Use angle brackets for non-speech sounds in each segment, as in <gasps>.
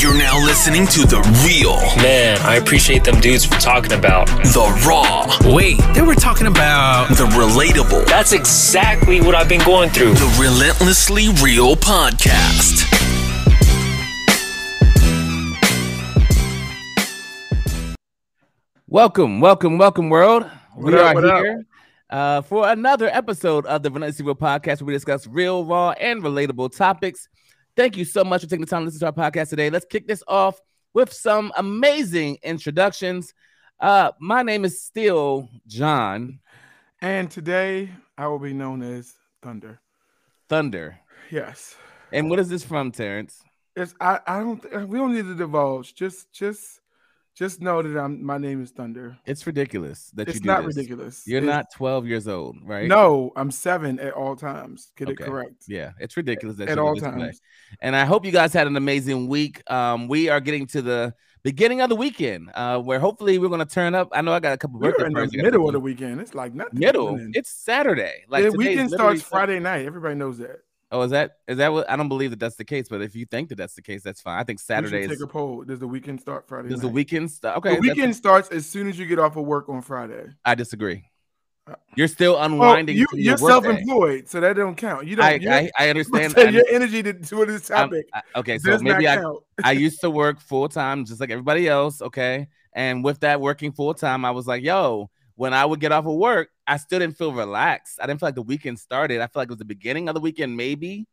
You're now listening to The Real, Man, I appreciate them dudes for talking about. The Raw, Wait, they were talking about. The Relatable, That's exactly what I've been going through. The Relentlessly Real Podcast. Welcome, welcome, welcome, world. What we up, are here. up? Uh, for another episode of the Vanessa Real Podcast where we discuss real, raw, and relatable topics. Thank you so much for taking the time to listen to our podcast today. Let's kick this off with some amazing introductions. Uh, my name is still John And today I will be known as Thunder. Thunder. Yes. And what is this from, Terrence? It's I, I don't we don't need to divulge. Just just just know that I'm my name is Thunder. It's ridiculous that you It's not this. ridiculous. You're It's- not 12 years old, right? No, I'm seven at all times. Get Okay. it correct. Yeah, it's ridiculous that At you all times. And I hope you guys had an amazing week. Um, we are getting to the beginning of the weekend, uh, where hopefully we're gonna turn up. I know I got a couple We're in the middle of the weekend. It's like nothing. middle. happening. It's Saturday. Like the weekend starts Friday night. Everybody knows that. Oh, is that is that what? I don't believe that that's the case, but if you think that that's the case, that's fine. I think Saturday take a poll. Does the weekend start Friday? does the weekend start? Okay, The weekend starts as soon as you get off of work on Friday. I disagree. Uh, You're still unwinding. you, you're workday. self-employed, so that don't count. You don't. I, I I understand. I your energy to, to this topic I- okay, so maybe I. I used to work full time just like everybody else. Okay. And with that working full time, I was like, yo, when I would get off of work, I still didn't feel relaxed. I didn't feel like the weekend started. I feel like it was the beginning of the weekend, maybe.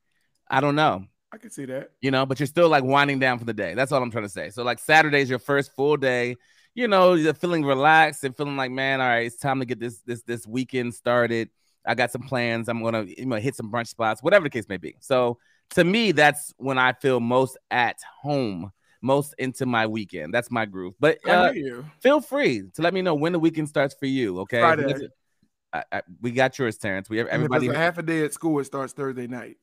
I don't know, I can see that. you know, but you're still like winding down for the day. That's all I'm trying to say. So, like, Saturday is your first full day. You know, you're feeling relaxed and feeling like, man, all right, it's time to get this this this weekend started. I got some plans. I'm gonna you know hit some brunch spots, whatever the case may be. So to me, that's when I feel most at home, most into my weekend. That's my groove. But uh, feel free to let me know when the weekend starts for you. Okay, Friday. I, I, we got yours, Terrence. We if everybody. it's a half a day at school, it starts Thursday night.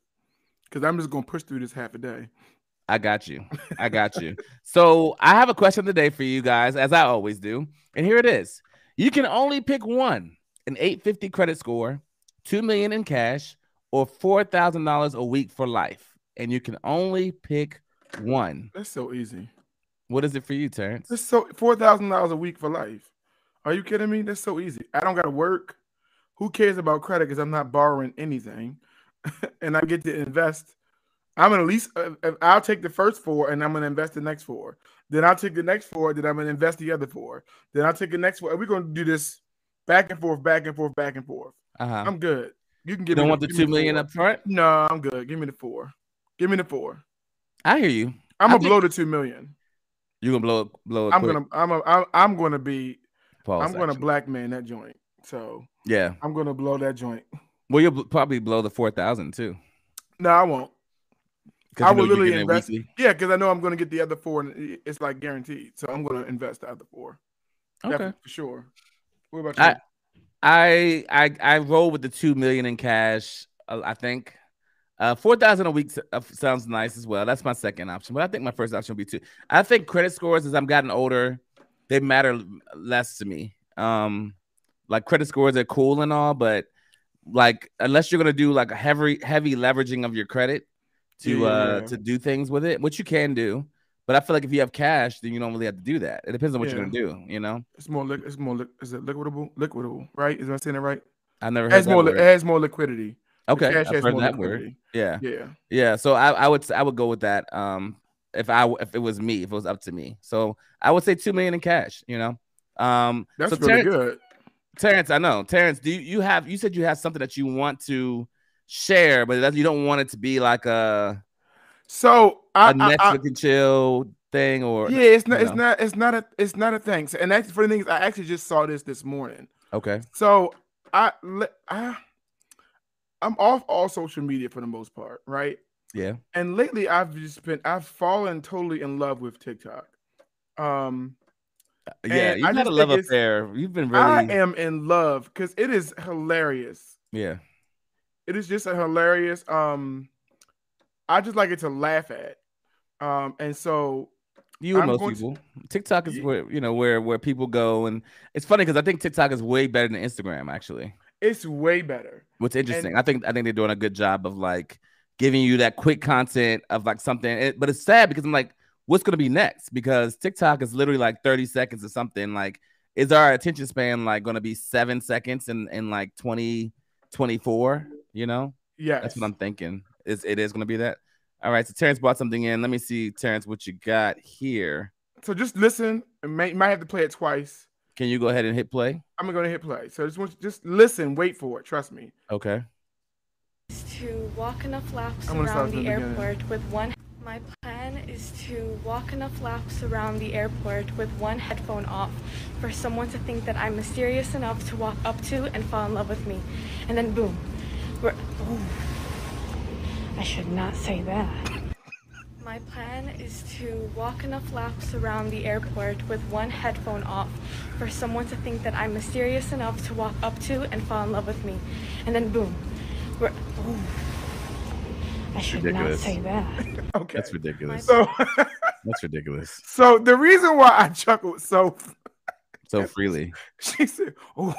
Because I'm just gonna push through this half a day. I got you. I got you. So I have a question today for you guys, as I always do. And here it is. You can only pick one: an 850 credit score, two million in cash, or four thousand dollars a week for life. And you can only pick one. That's so easy. What is it for you, Terrence? That's so four thousand dollars a week for life. Are you kidding me? That's so easy. I don't gotta work. Who cares about credit? Because I'm not borrowing anything, <laughs> and I get to invest. I'm gonna at least. Uh, uh, I'll take the first four, and I'm gonna invest the next four. Then I'll take the next four. Then I'm gonna invest the other four. Then I'll take the next four. We're gonna do this back and forth, back and forth, back and forth. Uh-huh. I'm good. You can give don't me want the me two million four. up front? No, I'm good. Give me the four. Give me the four. I hear you. I'm I gonna think- blow the two million. You're gonna blow it, blow it. I'm quick. gonna. I'm. A, I'm. Gonna be. Pause, I'm gonna actually. black man that joint. So Yeah. I'm gonna blow that joint. Well, you'll bl- probably blow the four thousand too. No, I won't. I will literally invest. Yeah, because I know I'm gonna get the other four, and it's like guaranteed. So I'm gonna invest the other four. Okay. Definitely, for sure. What about you? I- I I I roll with the two million in cash. uh, I think uh, four thousand a week uh, sounds nice as well. That's my second option, but I think my first option would be two. I think credit scores as I'm gotten older, they matter less to me. Um, like credit scores are cool and all, but like unless you're gonna do like a heavy heavy leveraging of your credit to uh to do things with it, which you can do. But I feel like if you have cash, then you don't really have to do that. It depends on what you're gonna do. You know, it's more. Li- it's more. Li- is it liquidable? Liquidable, right? Is I saying it right? I never It has more. li-. It has more liquidity. Okay, I've heard that word. Yeah, Yeah. yeah. So I, I would I would go with that. Um, if I if it was me, if it was up to me, so I would say two million in cash. You know, um, That's so really Terrence, good. Terrence, I know Terrence. Do you, you have you said you have something that you want to share, but that you don't want it to be like a So a I, I, Netflix I and chill thing or yeah, it's not. It's know. not. It's not a. It's not a thing. So, and that's for the things. I actually just saw this this morning. okay. So I, I I'm off all social media for the most part, right? Yeah. And lately I've just been I've fallen totally in love with TikTok. Um Yeah, you've I had a love affair. You've been really I am in love because it is hilarious. yeah. It is just a hilarious. Um I just like it to laugh at. Um and so You and I'm most going to- people. TikTok is Ye- where you know where where people go, and it's funny because I think TikTok is way better than Instagram. Actually, It's way better. What's interesting, I think I think they're doing a good job of like giving you that quick content of like something. But it's sad because I'm like, what's gonna be next? Because TikTok is literally like 30 seconds or something. Like, is our attention span like gonna be seven seconds in in like 2024? You know, Yeah, that's what I'm thinking. Is it is gonna be that? All right, so Terrence brought something in. Let me see, Terrence, what you got here. So just listen. And may, might have to play it twice. Can you go ahead and hit play? I'm gonna hit play. So just want you- just listen, wait for it. Trust me. Okay. to walk enough laps I'm gonna start around from the the beginning. airport with one. My plan is to walk enough laps around the airport with one headphone off for someone to think that I'm mysterious enough to walk up to and fall in love with me. And then boom. We're, ooh. I should not say that. My plan is to walk enough laps around the airport with one headphone off for someone to think that I'm mysterious enough to walk up to and fall in love with me. And then boom. We're, ooh. I should Ridiculous. not say that. <laughs> Okay. That's ridiculous. So <laughs> <laughs> That's ridiculous. so the reason why I chuckled so So freely. she said, "Oh,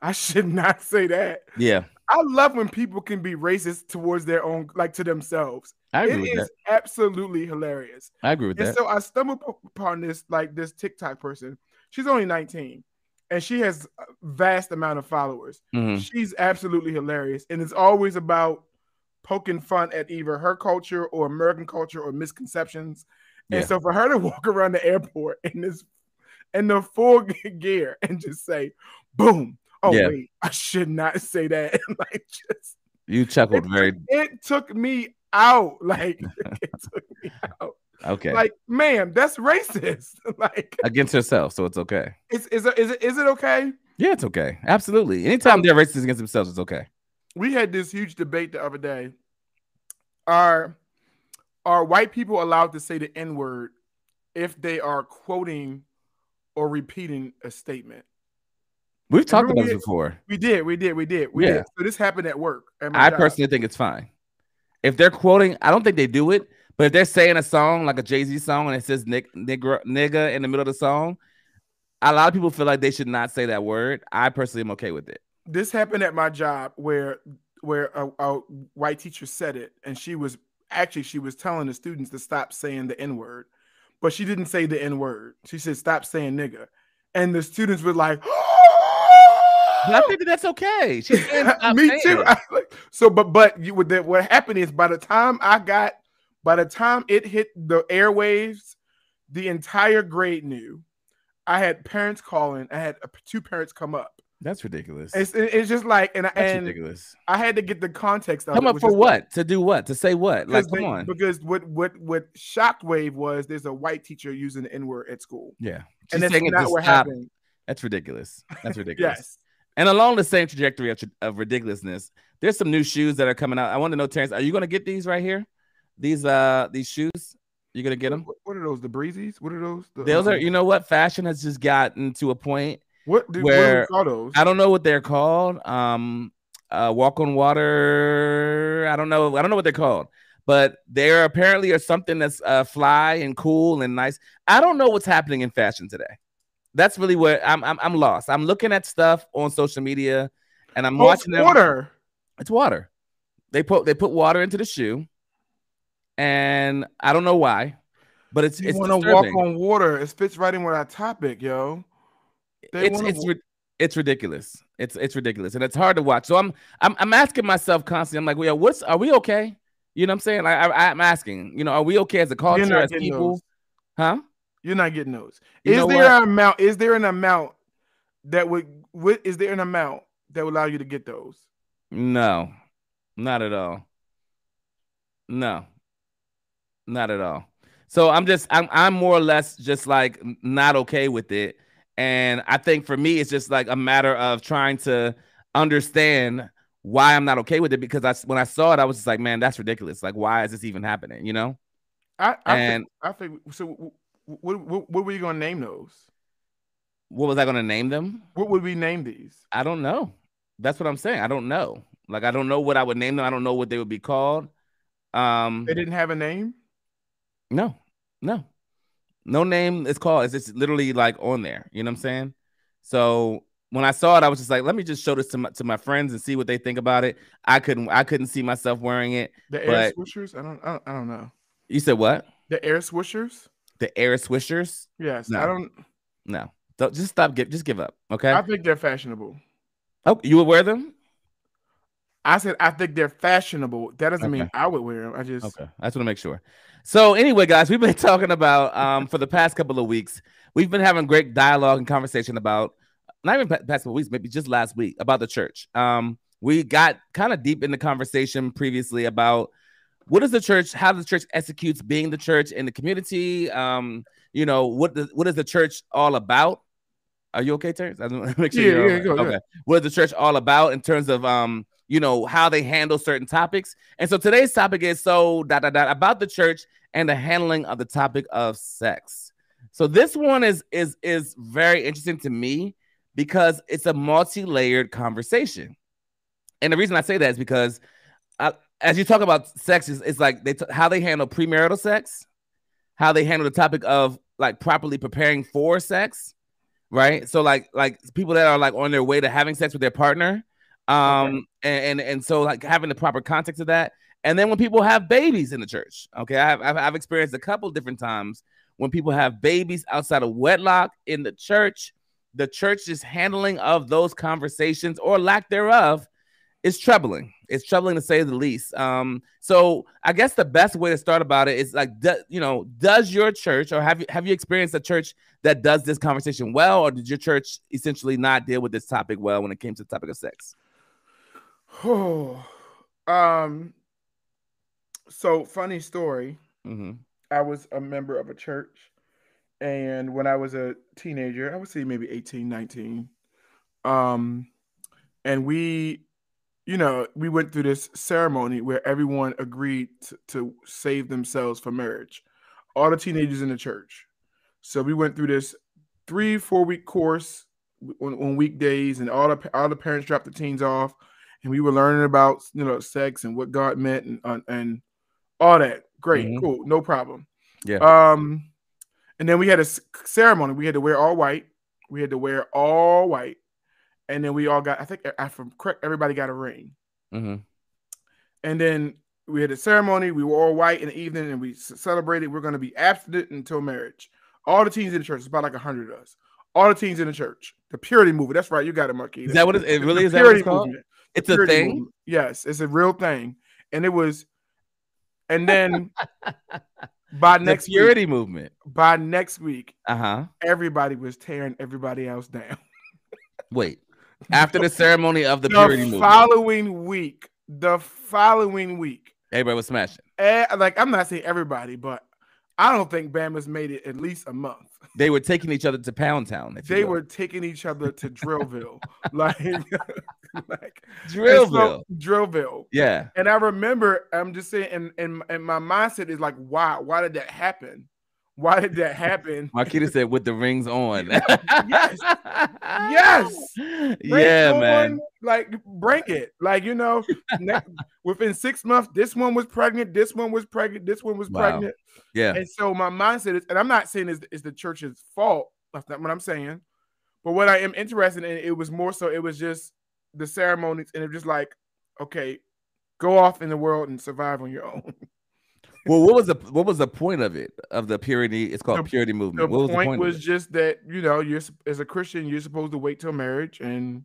I should not say that." Yeah. I love when people can be racist towards their own, like to themselves. I It agree with is that. absolutely hilarious. I agree with And that. so I stumbled upon this like this TikTok person. She's only 19 and she has a vast amount of followers. Mhm. She's absolutely hilarious and it's always about poking fun at either her culture or American culture or misconceptions. And Yeah. so for her to walk around the airport in this in the full <laughs> gear and just say, boom. Oh Yeah. wait, I should not say that. <laughs> like just You chuckled very it took me out. <laughs> Like <laughs> it took me out. okay. Like, ma'am, that's racist. like, Against herself, so it's okay. is is it is it is it okay? Yeah, it's okay. Absolutely. Anytime um, they're racist against themselves, it's okay. We had this huge debate the other day. Are are white people allowed to say the N word if they are quoting or repeating a statement? We've talked Remember about we- this before. We did, we did, we did, we Yeah. did. So this happened at work. at I job. personally think it's fine. If they're quoting, I don't think they do it, but if they're saying a song like a Jay Z song and it says nick, nigger, nigga in the middle of the song, a lot of people feel like they should not say that word. I personally am okay with it. this happened at my job where where a, a white teacher said it and she was actually she was telling the students to stop saying the n word but she didn't say the n word she said stop saying nigga and the students were like But <gasps> oh, I think that that's okay. She's <laughs> saying me saying too. <laughs> I like- so but but you would that what happened is by the time i got by the time it hit the airwaves the entire grade knew i had parents calling i had two parents come up That's ridiculous. it's, it's just like and, that's and ridiculous. I had to get the context of Come it, up for is what? To do what? To say what? Like, Because, come they- on. because what what what Shockwave was there's a white teacher using the N word at school, Yeah. She's and that's not what stop. happened. That's ridiculous. That's <laughs> ridiculous. Yes, And along the same trajectory of, of ridiculousness, there's some new shoes that are coming out. I want to know, Terrence, are you gonna get these right here? These uh these shoes? You gonna get them? What, what are those? The breezies? What are those? The, Those are, um, you know what? Fashion has just gotten to a point. what do, where- what those? I don't know what they're called. Um, uh, walk on water. I don't know. I don't know what they're called, but there apparently are something that's uh, fly and cool and nice. I don't know what's happening in fashion today. That's really what I'm. I'm, I'm lost. I'm looking at stuff on social media, and I'm Oh, it's watching them. water. It's water. They put they put water into the shoe, and I don't know why, but it's You it's want to walk on water? It fits right in with our topic, yo. They it's it's it's ridiculous. It's it's ridiculous, and it's hard to watch. So I'm I'm I'm asking myself constantly. I'm like, well, what's are we okay? You know what I'm saying? Like I, I'm asking. You know, are we okay as a culture, as people? those. Huh? You're not getting those. You is there what? an amount? Is there an amount that would? What is there an amount that would allow you to get those? No, not at all. No, not at all. So I'm just I'm I'm more or less just like not okay with it. And I think for me, it's just like a matter of trying to understand why I'm not okay with it because I when I saw it, I was just like, man, that's ridiculous. Like, why is this even happening? You know? I I And- think, I think so. What, what what were you gonna name those? What was I gonna name them? What would we name these? I don't know. That's what I'm saying. I don't know. Like I don't know what I would name them. I don't know what they would be called. Um They didn't have a name. no, no. No name is called. It's just literally like on there. You know what I'm saying? So when I saw it, I was just like, let me just show this to my to my friends and see what they think about it. I couldn't I couldn't see myself wearing it. The air But- swishers? I don't, I don't I don't know. You said what? The air swishers? The air swishers? Yes. No. I don't No. Don't just stop give just give up. Okay. I think they're fashionable. oh, you would wear them? I said I think they're fashionable. That doesn't mean I would wear them. I just Okay, I just want to make sure. So anyway, guys, we've been <laughs> talking about um for the past couple of weeks. We've been having great dialogue and conversation about not even past couple weeks, maybe just last week about the church. Um, we got kind of deep in the conversation previously about what is the church, how the church executes being the church in the community. Um, you know what the, what is the church all about? Are you okay, Terrence? I want to <laughs> make sure Yeah, you're yeah, go, okay. What is the church all about in terms of um, you know, how they handle certain topics? And so today's topic is so dot dot dot about the church and the handling of the topic of sex. So this one is is is very interesting to me because it's a multi-layered conversation. And the reason I say that is because uh, as you talk about sex, is it's like they t- how they handle premarital sex, how they handle the topic of like properly preparing for sex, right? So like like people that are like on their way to having sex with their partner, um, and, and and so like having the proper context of that, and then when people have babies in the church, okay, I've I've, I've experienced a couple different times when people have babies outside of wedlock in the church, the church's handling of those conversations or lack thereof is troubling. It's troubling to say the least. Um, so I guess the best way to start about it is like, do, you know, does your church or have you have you experienced a church that does this conversation well, or did your church essentially not deal with this topic well when it came to the topic of sex? Oh, <sighs> um. So funny story. hmm I was a member of a church, and when I was a teenager, I would say maybe 18, 19, um, and we, you know, we went through this ceremony where everyone agreed to, to save themselves for marriage, all the teenagers in the church. So we went through this three, four week course on, on weekdays, and all the all the parents dropped the teens off, and we were learning about you know sex and what God meant and and, and all that. Great, Mhm. cool, no problem. Yeah. Um, and then we had a ceremony. We had to wear all white. We had to wear all white, and then we all got. I think I from correct. Everybody got a ring. hmm And then we had a ceremony. We were all white in the evening, and we celebrated. We're going to be abstinent until marriage. All the teens in the church. It's about like a hundred of us. All the teens in the church. The purity movement. That's right. You got it, Marquis. Is that what it, it really The is? Purity movement. It's a thing. movement. Yes, it's a real thing. And it was, and then <laughs> by The next week, purity movement. by next week, Uh huh. everybody was tearing everybody else down. <laughs> Wait. After the ceremony of the The, purity movement, following week, the following week, everybody was smashing. eh, like I'm not saying everybody, but I don't think Bama's made it at least a month. They were taking each other to Pound Town. They were taking each other to Drillville, <laughs> like, <laughs> like and so- Drillville. Drillville. Yeah. And I remember, I'm just saying, and, and and my mindset is like, why? Why did that happen? Why did that happen? Marquita said with the rings on. <laughs> Yes. Yes. Yeah, on, man. Like, break it. Like, you know, within six months, this one was pregnant, this one was pregnant, this one was Wow. pregnant. Yeah. And so my mindset is, and I'm not saying it's, it's the church's fault. That's not what I'm saying. But what I am interested in, it was more so, it was just the ceremonies, and it was just like, okay, go off in the world and survive on your own. <laughs> Well, what was the what was the point of it of the purity? It's called The- purity The movement. what was point the point? was just that, you know, you're as a Christian, you're supposed to wait till marriage and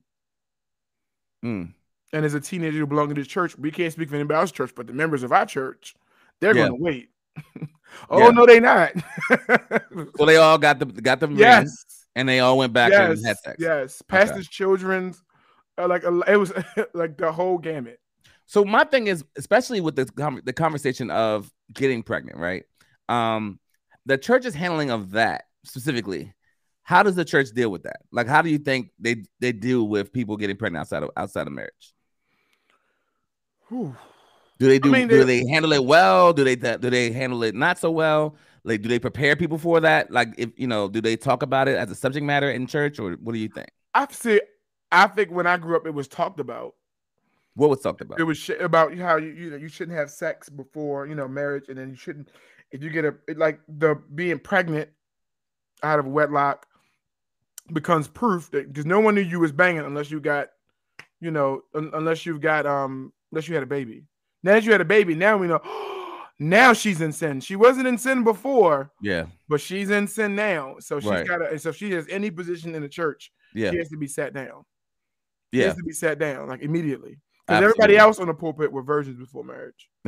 Mm. and as a teenager belonging to the church, we can't speak for anybody else's church, but the members of our church, they're Yeah. going to wait. <laughs> oh Yeah. no, they not. <laughs> well, they all got the got the yes, and they all went back yes, and had sex. yes. Pastors' children's, uh, like it was <laughs> like the whole gamut. So my thing is, especially with the the conversation of getting pregnant, right? Um, the church's handling of that specifically. How does the church deal with that? Like, how do you think they they deal with people getting pregnant outside of outside of marriage? Whew. Do they do? mean, do they- they handle it well? Do they do they handle it not so well? Like, do they prepare people for that? Like, if you know, do they talk about it as a subject matter in church, or what do you think? I see. I think when I grew up, it was talked about. What was talked about? It was sh- about how you you know you shouldn't have sex before you know marriage, and then you shouldn't if you get a like the being pregnant out of wedlock. becomes proof that because no one knew you was banging unless you got, you know, un- unless you've got um unless you had a baby. Now that you had a baby, now we know. <gasps> now she's in sin. She wasn't in sin before, Yeah. but she's in sin now. So she's Right. got to. So if she has any position in the church, Yeah. she has to be sat down. She Yeah. has to be sat down like immediately. Because everybody else on the pulpit were virgins before marriage. <laughs>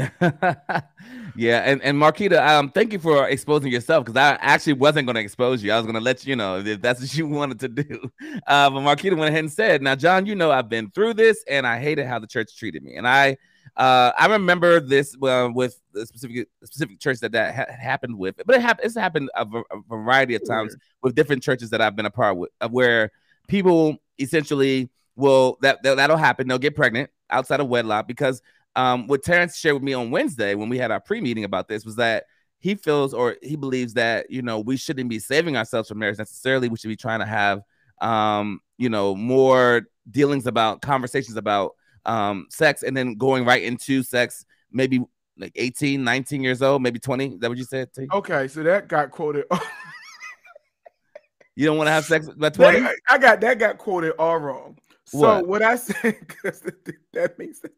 yeah, and and Marquita, um, thank you for exposing yourself because I actually wasn't going to expose you. I was going to let you know if that's what you <laughs> wanted to do. Uh, but Marquita went ahead and said, "Now, John, you know I've been through this, and I hated how the church treated me. And I, uh, I remember this uh, with the specific specific church that that ha- happened with, but it happened. It's happened a, v- a variety of times with different churches that I've been a part with, of where people essentially will that, that that'll happen. They'll get pregnant outside of wedlock because um, what Terrence shared with me on Wednesday when we had our pre-meeting about this was that he feels or he believes that you know we shouldn't be saving ourselves from marriage necessarily. We should be trying to have um, you know more dealings about conversations about um, sex and then going right into sex maybe like 18 19 years old maybe 20 is that what you said T? Okay, so that got quoted. <laughs> you don't want to have sex at 20 That- I got that got quoted all wrong. So What? what, I <laughs> said, that makes sense.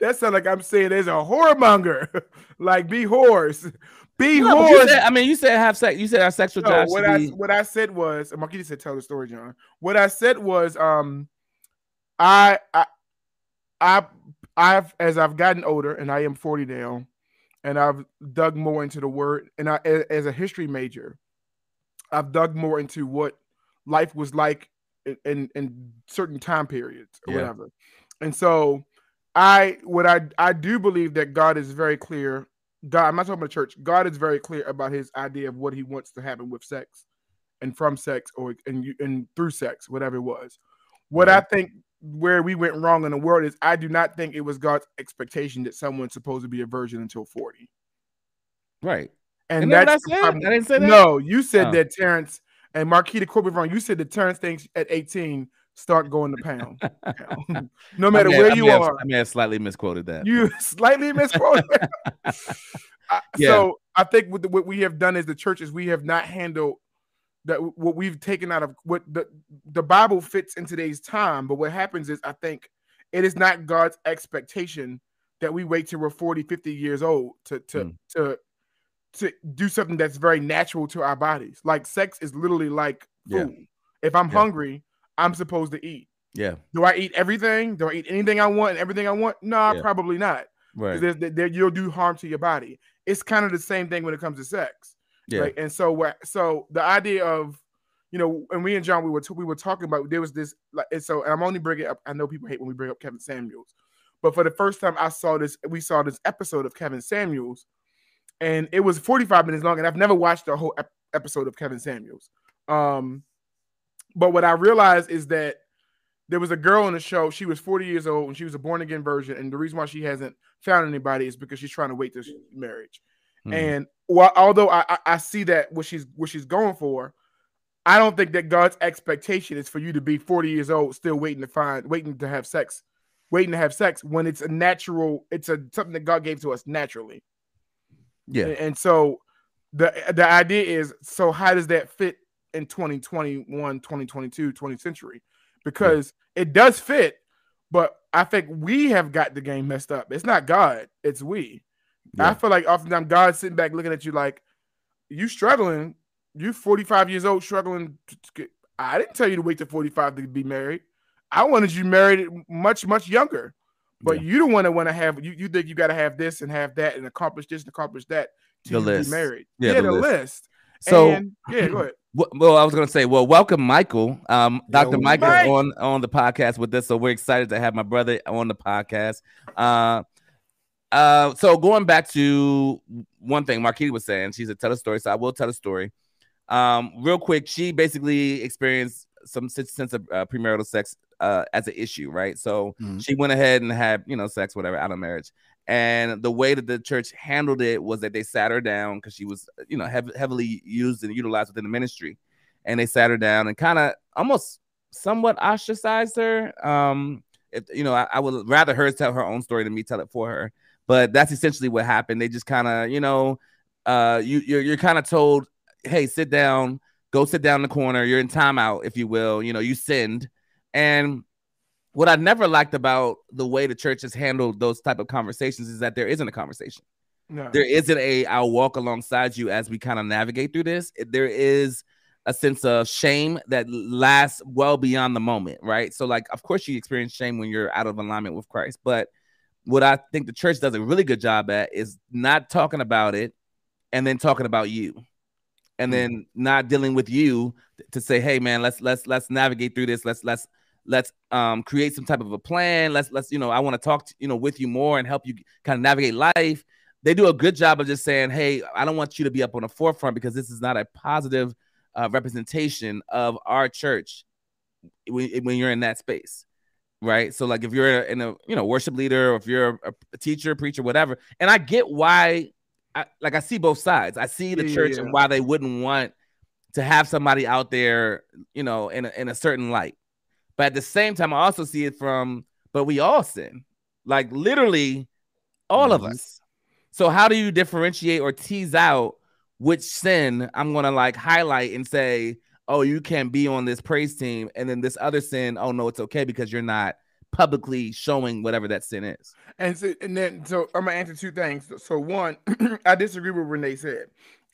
That sounds like I'm saying there's a whoremonger. <laughs> like be whores. Be No, whores. said- I mean you said have sex you said our sexual No, what I be- what I said was, Marquita said, "Tell the story, John." What I said was, um, I I I I've as I've gotten older, and I am forty now, and I've dug more into the word, and I as a history major, I've dug more into what life was like in in, in certain time periods or Yeah. whatever, and so I what I I do believe that God is very clear. God, I'm not talking about church. God is very clear about His idea of what He wants to happen with sex, and from sex, or and you and through sex, whatever it was. What I think where we went wrong in the world is I do not think it was God's expectation that someone's supposed to be a virgin until 40. right And Isn't that's I said? I didn't say that? No, you said Oh. that Terrence and Marquita me. You said that Terrence things at 18 start going to pound. <laughs> no matter I may- where I you have- are, I may have slightly misquoted that you <laughs> slightly misquoted. <laughs> I- Yeah. So I think what, the, what we have done as the churches, we have not handled that what we've taken out of what the the Bible fits in today's time. But what happens is, I think it is not God's expectation that we wait till we're 40, 50 years old to to Mm. to to do something that's very natural to our bodies. Like sex is literally like Yeah. food. If I'm Yeah. hungry, I'm supposed to eat. yeah Do I eat everything? Do I eat anything I want and everything I want? No, Yeah. probably not. right there, you'll do harm to your body. It's kind of the same thing when it comes to sex. yeah Right. And so what so the idea of you know, and we and John we were t- we were talking about there was this like and so and I'm only bringing up I know people hate when we bring up Kevin Samuels, but for the first time I saw this we saw this episode of Kevin Samuels, and it was 45 minutes long, and I've never watched the whole ep- episode of Kevin Samuels. Um, but what I realized is that there was a girl on the show. She was 40 years old and she was a born again virgin, and the reason why she hasn't found anybody is because she's trying to wait she's marriage. Mhm. And while although I, I I see that what she's what she's going for, I don't think that God's expectation is for you to be 40 years old still waiting to find waiting to have sex, waiting to have sex when it's a natural, it's a something that God gave to us naturally. Yeah And, so the the idea is so how does that fit in 2021, 2022, 20th century? Because it does fit, but I think we have got the game messed up. It's not God, it's we. I feel like oftentimes God's sitting back looking at you like, you struggling, You're 45 years old, struggling. Get, I didn't tell you to wait to 45 to be married. I wanted you married much, much younger. But Yeah. you don't want to want to have you, you think you got to have this and have that and accomplish this and accomplish that to The list. be married. Yeah, Yeah, the the, list. list. so And- yeah, go ahead. <clears throat> Well, well, I was gonna say, well, welcome, Michael. Um, Dr. Yo, Mike, Mike. on on the podcast with us, so we're excited to have my brother on the podcast. Uh, uh, so going back to one thing Marquita was saying, she said, "Tell a story." So I will tell a story. Um, real quick, she basically experienced some sense sense of uh, premarital sex uh, as an issue, right? So Mhm. she went ahead and had you know sex, whatever, out of marriage. And the way that the church handled it was that they sat her down because she was, you know, hev- heavily used and utilized within the ministry. And they sat her down and kind of almost somewhat ostracized her. Um, if you know, I, I would rather her tell her own story than me tell it for her. But that's essentially what happened. They just kind of, you know, uh, you you're, you're kind of told, hey, sit down. Go sit down in the corner. You're in timeout, if you will. You know, you sinned. And what I never liked about the way the church has handled those type of conversations is that there isn't a conversation. No. There isn't a I'll walk alongside you as we kind of navigate through this. There is a sense of shame that lasts well beyond the moment, right? So, like, of course, you experience shame when you're out of alignment with Christ, but what I think the church does a really good job at is not talking about it and then talking about you and mm. then not dealing with you to say hey man let's let's let's navigate through this let's let's let's um create some type of a plan let's let's you know i want to talk you know with you more and help you kind of navigate life they do a good job of just saying hey i don't want you to be up on the forefront because this is not a positive uh, representation of our church when, when you're in that space right so like if you're in a you know worship leader or if you're a, a teacher preacher whatever and i get why I, like I see both sides. I see the Yeah, church yeah. and why they wouldn't want to have somebody out there, you know, in a, in a certain light. But at the same time, I also see it from, but we all sin, like literally all of Mhm. us. So how do you differentiate or tease out which sin I'm gonna like highlight and say, oh, you can't be on this praise team, and then this other sin, oh no, it's okay because you're not publicly showing whatever that sin is. And so, and then so I'm gonna answer two things. So, so one, <clears throat> I disagree with what Renee said.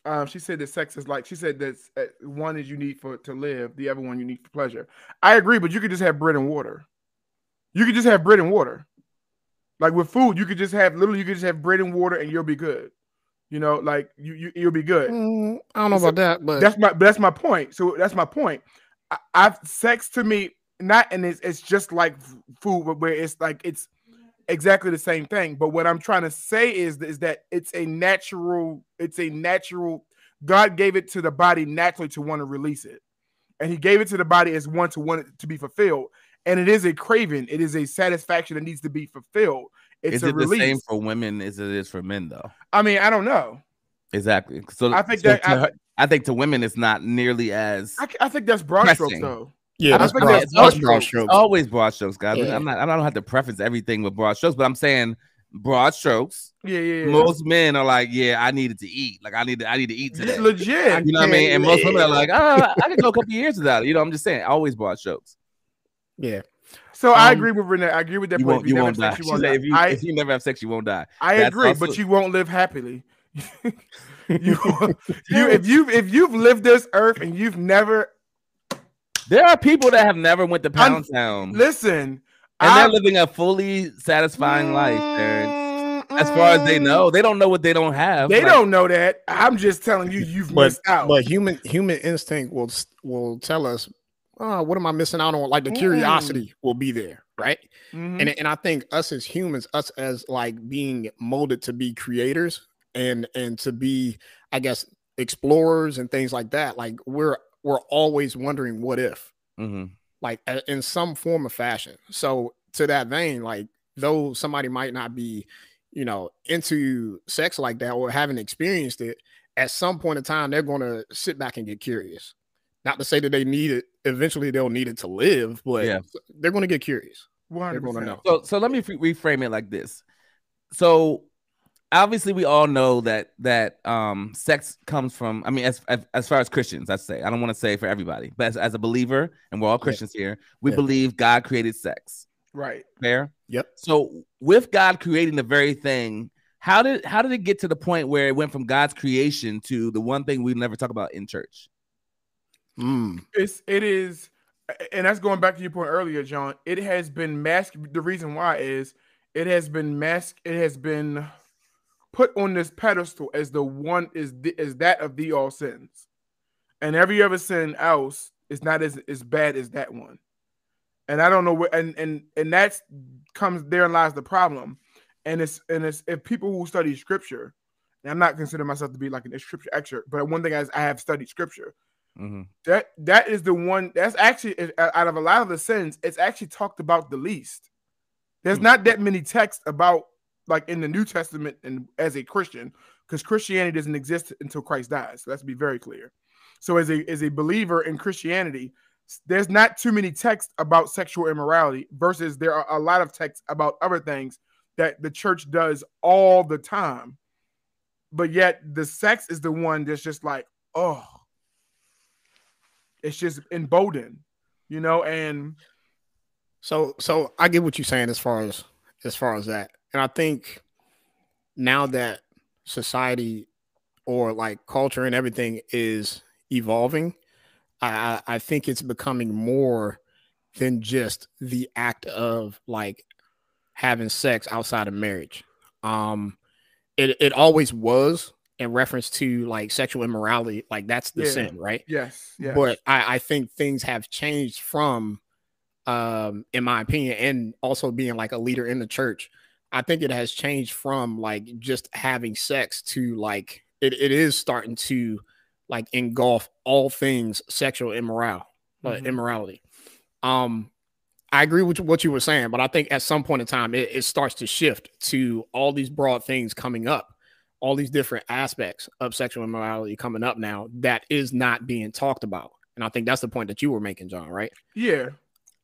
Um, she said that sex is like she said that uh, one is you need for to live, the other one you need for pleasure. I agree, but you could just have bread and water. You could just have bread and water. Like with food, you could just have literally you could just have bread and water and you'll be good. You know, like you, you you'll be good. Mm, I don't know So about that, but That's my that's my point. So that's my point. I, I've sex to me not and it's it's just like food, but where it's like it's exactly the same thing. But what I'm trying to say is is that it's a natural, it's a natural. God gave it to the body naturally to want to release it, and He gave it to the body as one to want it to be fulfilled. And it is a craving. It is a satisfaction that needs to be fulfilled. It's is a it release. the same for women as it is for men though? I mean, I don't know. Exactly. So I think so that- I- her- I think to women it's not nearly as I, I think that's broad strokes though. Yeah, that's broad, that's broad broad strokes. always broad strokes, guys. Yeah. I'm not. I don't have to preface everything with broad strokes, but I'm saying broad strokes. Yeah, yeah. yeah. Most men are like, yeah, I needed to eat. Like I need to. I need to eat today. legit. You know what I mean? And most women are like, oh, I <laughs> can go a couple years without it. You know, I'm just saying, always broad strokes. Yeah, So I Um, agree with Renee. I agree with that You point. won't. If You never won't have die. sex, you won't die. if you I, if you never have sex, you won't die. I that's agree, also- but you won't live happily. <laughs> <laughs> you, you, if you if you've lived this earth and you've never There are people that have never went to I'm- Town, listen, and I- they're living a fully satisfying life. Terrence. As far as they know, they don't know what they don't have. They Like, don't know that. I'm just telling you, you've but missed out. but human human instinct will will tell us, oh, what am I missing out on? Like the Mm. curiosity will be there, right? Mhm. And and I think us as humans, us as like being molded to be creators and and to be, I guess, explorers and things like that. Like we're we're always wondering what if, Mhm. like in some form of fashion. So to that vein, like though somebody might not be, you know, into sex like that or haven't experienced it, at some point in time they're going to sit back and get curious. Not to say that they need it. Eventually, they'll need it to live, but Yeah. they're going to get curious. They're going to know. So so let me f- reframe it like this. So obviously we all know that that um sex comes from I mean as as, as far as Christians I say I don't want to say for everybody but as, as a believer and we're all Christians here we Yeah. believe God created sex Right. fair Yep. so with God creating the very thing how did how did it get to the point where it went from God's creation to the one thing we never talk about in church Mm. It's it is, and that's going back to your point earlier, John. It has been masked. The reason why is it has been masked. It has been put on this pedestal as the one is the, is that of the all sins, and every other sin else is not as as bad as that one. And I don't know where, and and and that's comes therein lies the problem. And it's and it's if people who study scripture, and I'm not considering myself to be like an scripture expert, but one thing is I have studied scripture Mhm. that that is the one that's actually out of a lot of the sins it's actually talked about the least there's Hmm. not that many texts about like in the new testament and as a christian because christianity doesn't exist until christ dies so let's be very clear so as a as a believer in christianity there's not too many texts about sexual immorality versus there are a lot of texts about other things that the church does all the time but yet the sex is the one that's just like oh it's just emboldened, you know. And So so I get what you're saying as far as as far as that. And I think now that society or like culture and everything is evolving, I I think it's becoming more than just the act of like having sex outside of marriage. Um it it always was in reference to like sexual immorality, like that's the Yeah. sin, right? yes, yes. but I, I think things have changed from um in my opinion and also being like a leader in the church i think it has changed from like just having sex to like it, it is starting to like engulf all things sexual immoral uh, Mhm. immorality um i agree with what you were saying but i think at some point in time it, it starts to shift to all these broad things coming up all these different aspects of sexual immorality coming up now that is not being talked about. And I think that's the point that you were making, John, right? yeah,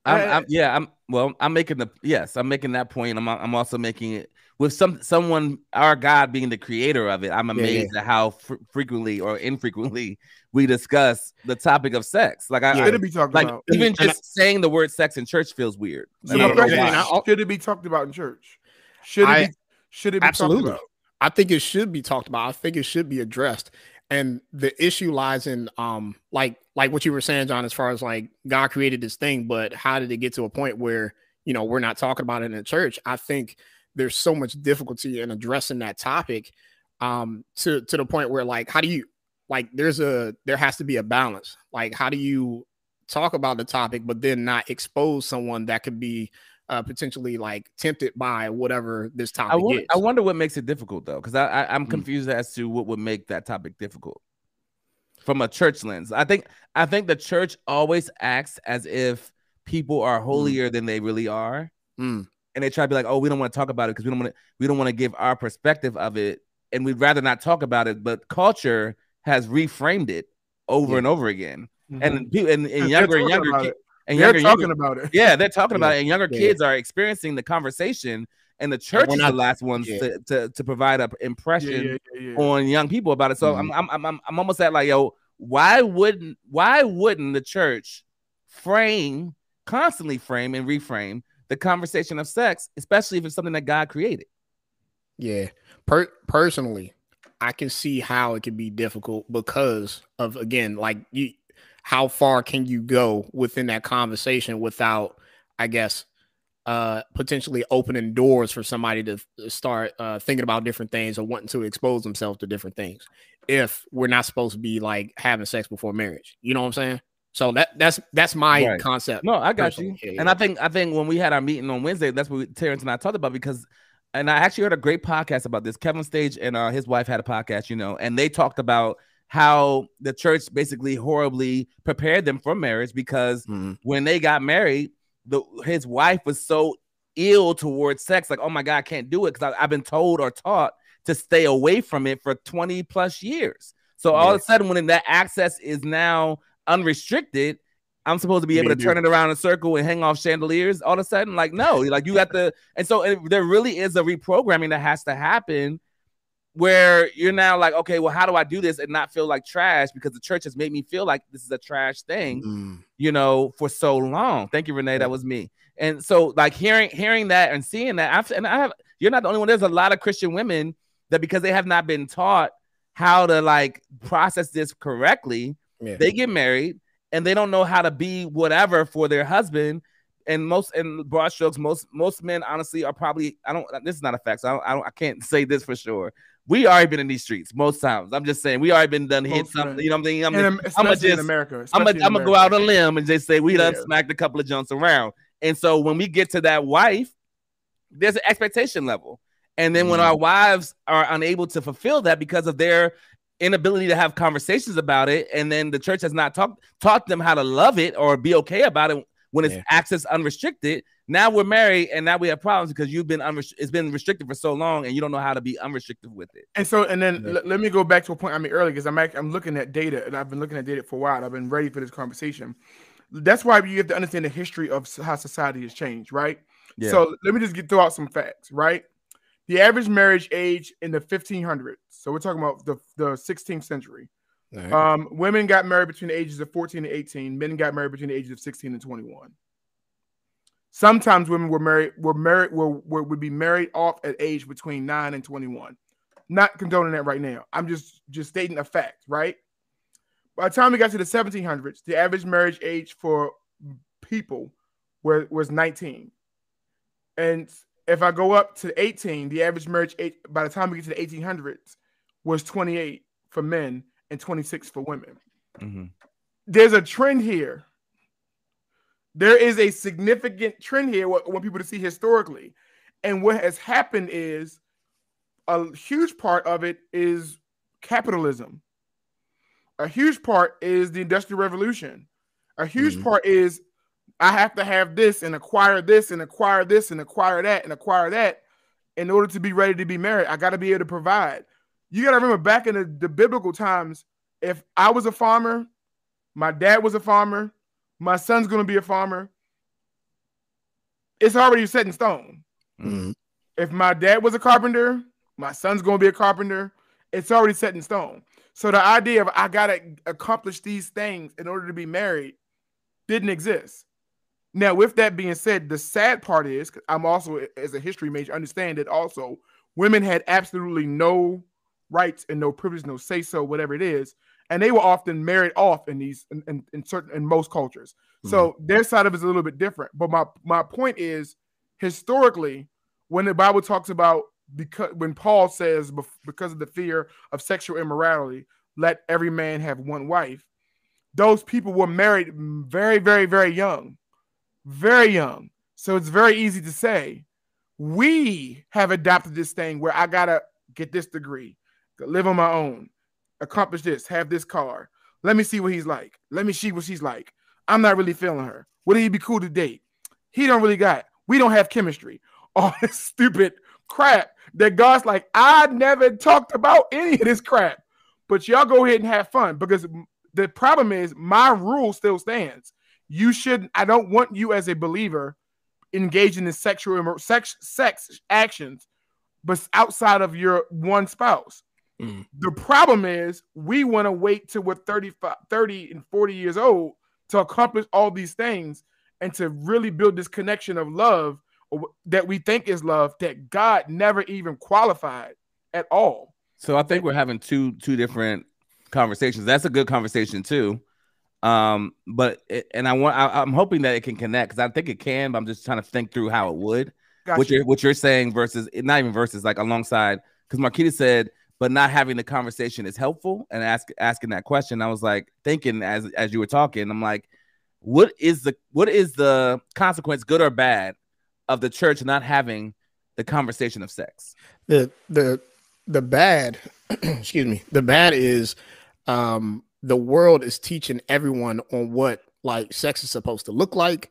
I'm, I- I'm, yeah, I'm well. I'm making the yes. I'm making that point. I'm I'm also making it with some someone our God being the creator of it. I'm yeah. amazed at how fr- frequently or infrequently we discuss the topic of sex. Like I, should I it be talked like about? even And I- just saying the word sex in church feels weird. So And my I don't know question yeah, why. and I- is, should it be talked about in church? Should it I- be? Should it be Absolutely. talked about? I think it should be talked about. I think it should be addressed. And the issue lies in um like like what you were saying, John, as far as like God created this thing, but how did it get to a point where you know we're not talking about it in the church? I think there's so much difficulty in addressing that topic um to to the point where like how do you like there's a there has to be a balance. Like how do you talk about the topic but then not expose someone that could be uh, potentially like tempted by whatever this topic I wonder, is. I wonder what makes it difficult though, because I, I I'm Mm. confused as to what would make that topic difficult from a church lens. I think I think the church always acts as if people are holier than they really are, Mm. and they try to be like, "Oh, we don't want to talk about it because we don't want to we don't want to give our perspective of it, and we'd rather not talk about it." But culture has reframed it over Yeah. and over again, Mhm. and people and, and younger and younger and They're younger, talking younger about it. yeah, they're talking about it, and younger Yeah. kids are experiencing the conversation, and the church we're is not- the last ones yeah. to, to to provide a Yeah, impression yeah, yeah, yeah. on young people about it. So Mhm. I'm, I'm I'm I'm almost at like, yo, why wouldn't why wouldn't the church frame constantly frame and reframe the conversation of sex, especially if it's something that God created? Yeah. Per- personally, I can see how it can be difficult because of again, like you how far can you go within that conversation without, I guess, uh potentially opening doors for somebody to start uh thinking about different things or wanting to expose themselves to different things if we're not supposed to be like having sex before marriage. You know what I'm saying? So that that's that's my Right. concept. No, I got you. Yeah, And I think I think when we had our meeting on Wednesday, that's what we, Terrence and I talked about because, and I actually heard a great podcast about this. Kevin Stage and uh, his wife had a podcast, you know, and they talked about how the church basically horribly prepared them for marriage because Mhm. when they got married, the his wife was so ill towards sex, like, oh my god, I can't do it because I've been told or taught to stay away from it for 20 plus years. So all of a sudden, when that access is now unrestricted, I'm supposed to be able to turn it around in a circle and hang off chandeliers all of a sudden. Like, no, like you got the and so it, there really is a reprogramming that has to happen where you're now like, okay, well, how do I do this and not feel like trash because the church has made me feel like this is a trash thing Mm. you know, for so long. Thank you, Renee. That was me. And so, like hearing hearing that and seeing that, I've, and I have. You're not the only one. There's a lot of Christian women that because they have not been taught how to like process this correctly, Yeah. they get married and they don't know how to be whatever for their husband. And most in broad strokes, most most men honestly are probably. I don't. This is not a fact. So I don't. I, don't, I can't <laughs> say this for sure. We already been in these streets most times. I'm just saying we already been done hit something. You know what I'm saying? I'm, And I'm especially just- in America. I'm gonna I'm gonna go out on a limb and just say we done Yeah. smacked a couple of junks around. And so when we get to that wife, there's an expectation level. And then when Mm-hmm. Mhm. our wives are unable to fulfill that because of their inability to have conversations about it, and then the church has not taught taught them how to love it or be okay about it when it's Yeah. access unrestricted. Now we're married, and now we have problems because you've been unrest- it's been restricted for so long, and you don't know how to be unrestricted with it. And so, and then Yeah. let- let me go back to a point I made earlier because I'm act- I'm looking at data and I've been looking at data for a while. I've been ready for this conversation. That's why you have to understand the history of how society has changed, right? Yeah. So let me just get throw out some facts, right? The average marriage age in the 1500s, so we're talking about the the 16th century, Right. Um, women got married between the ages of 14 and 18. Men got married between the ages of 16 and 21. Sometimes women were married were married were, were would be married off at age between 9 and 21. Not condoning that right now. I'm just just stating a fact, right? By the time we got to the 1700s, the average marriage age for people were, was 19. And if I go up to 18, the average marriage age by the time we get to the 1800s was 28 for men and 26 for women. Mhm. There's a trend here. There is a significant trend here. What I want people to see historically, and what has happened is a huge part of it is capitalism. A huge part is the industrial revolution. A huge Mhm. part is I have to have this and acquire this and acquire this and acquire that and acquire that in order to be ready to be married. I got to be able to provide. You got to remember back in the, the biblical times, if I was a farmer, my dad was a farmer, my son's going to be a farmer, it's already set in stone. Mhm. If my dad was a carpenter, my son's going to be a carpenter, it's already set in stone. So the idea of I got to accomplish these things in order to be married didn't exist. Now, with that being said, the sad part is I'm also, as a history major, understand that also women had absolutely no rights and no privilege, no say so, whatever it is, and they were often married off in these in, in, in certain in most cultures. So mm-hmm. their side of it is a little bit different. But my my point is, historically, when the Bible talks about because when Paul says because of the fear of sexual immorality, let every man have one wife, those people were married very, very, very young, very young. So it's very easy to say we have adopted this thing where I gotta get this degree, live on my own, accomplish this, have this car. Let me see what he's like. Let me see what she's like. I'm not really feeling her. Would he be cool to date? He don't really got. We don't have chemistry. <laughs> All this stupid crap that God's like, I never talked about any of this crap. But y'all go ahead and have fun because the problem is my rule still stands. You should. I don't want you as a believer engaging in sexual sex sex actions, but outside of your one spouse. Mm. The problem is we want to wait till we're 35, 30 and 40 years old to accomplish all these things and to really build this connection of love that we think is love that God never even qualified at all. So I think we're having two two different conversations. That's a good conversation too. Um, but it, and I want I, I'm hoping that it can connect because I think it can. But I'm just trying to think through how it would. Got what you. you're what you're saying versus not even versus like alongside because Marquita said, but not having the conversation is helpful and ask asking that question. I was like thinking as as you were talking, I'm like, what is the what is the consequence, good or bad, of the church not having the conversation of sex? the the the bad <clears throat> excuse me the bad is um the world is teaching everyone on what like sex is supposed to look like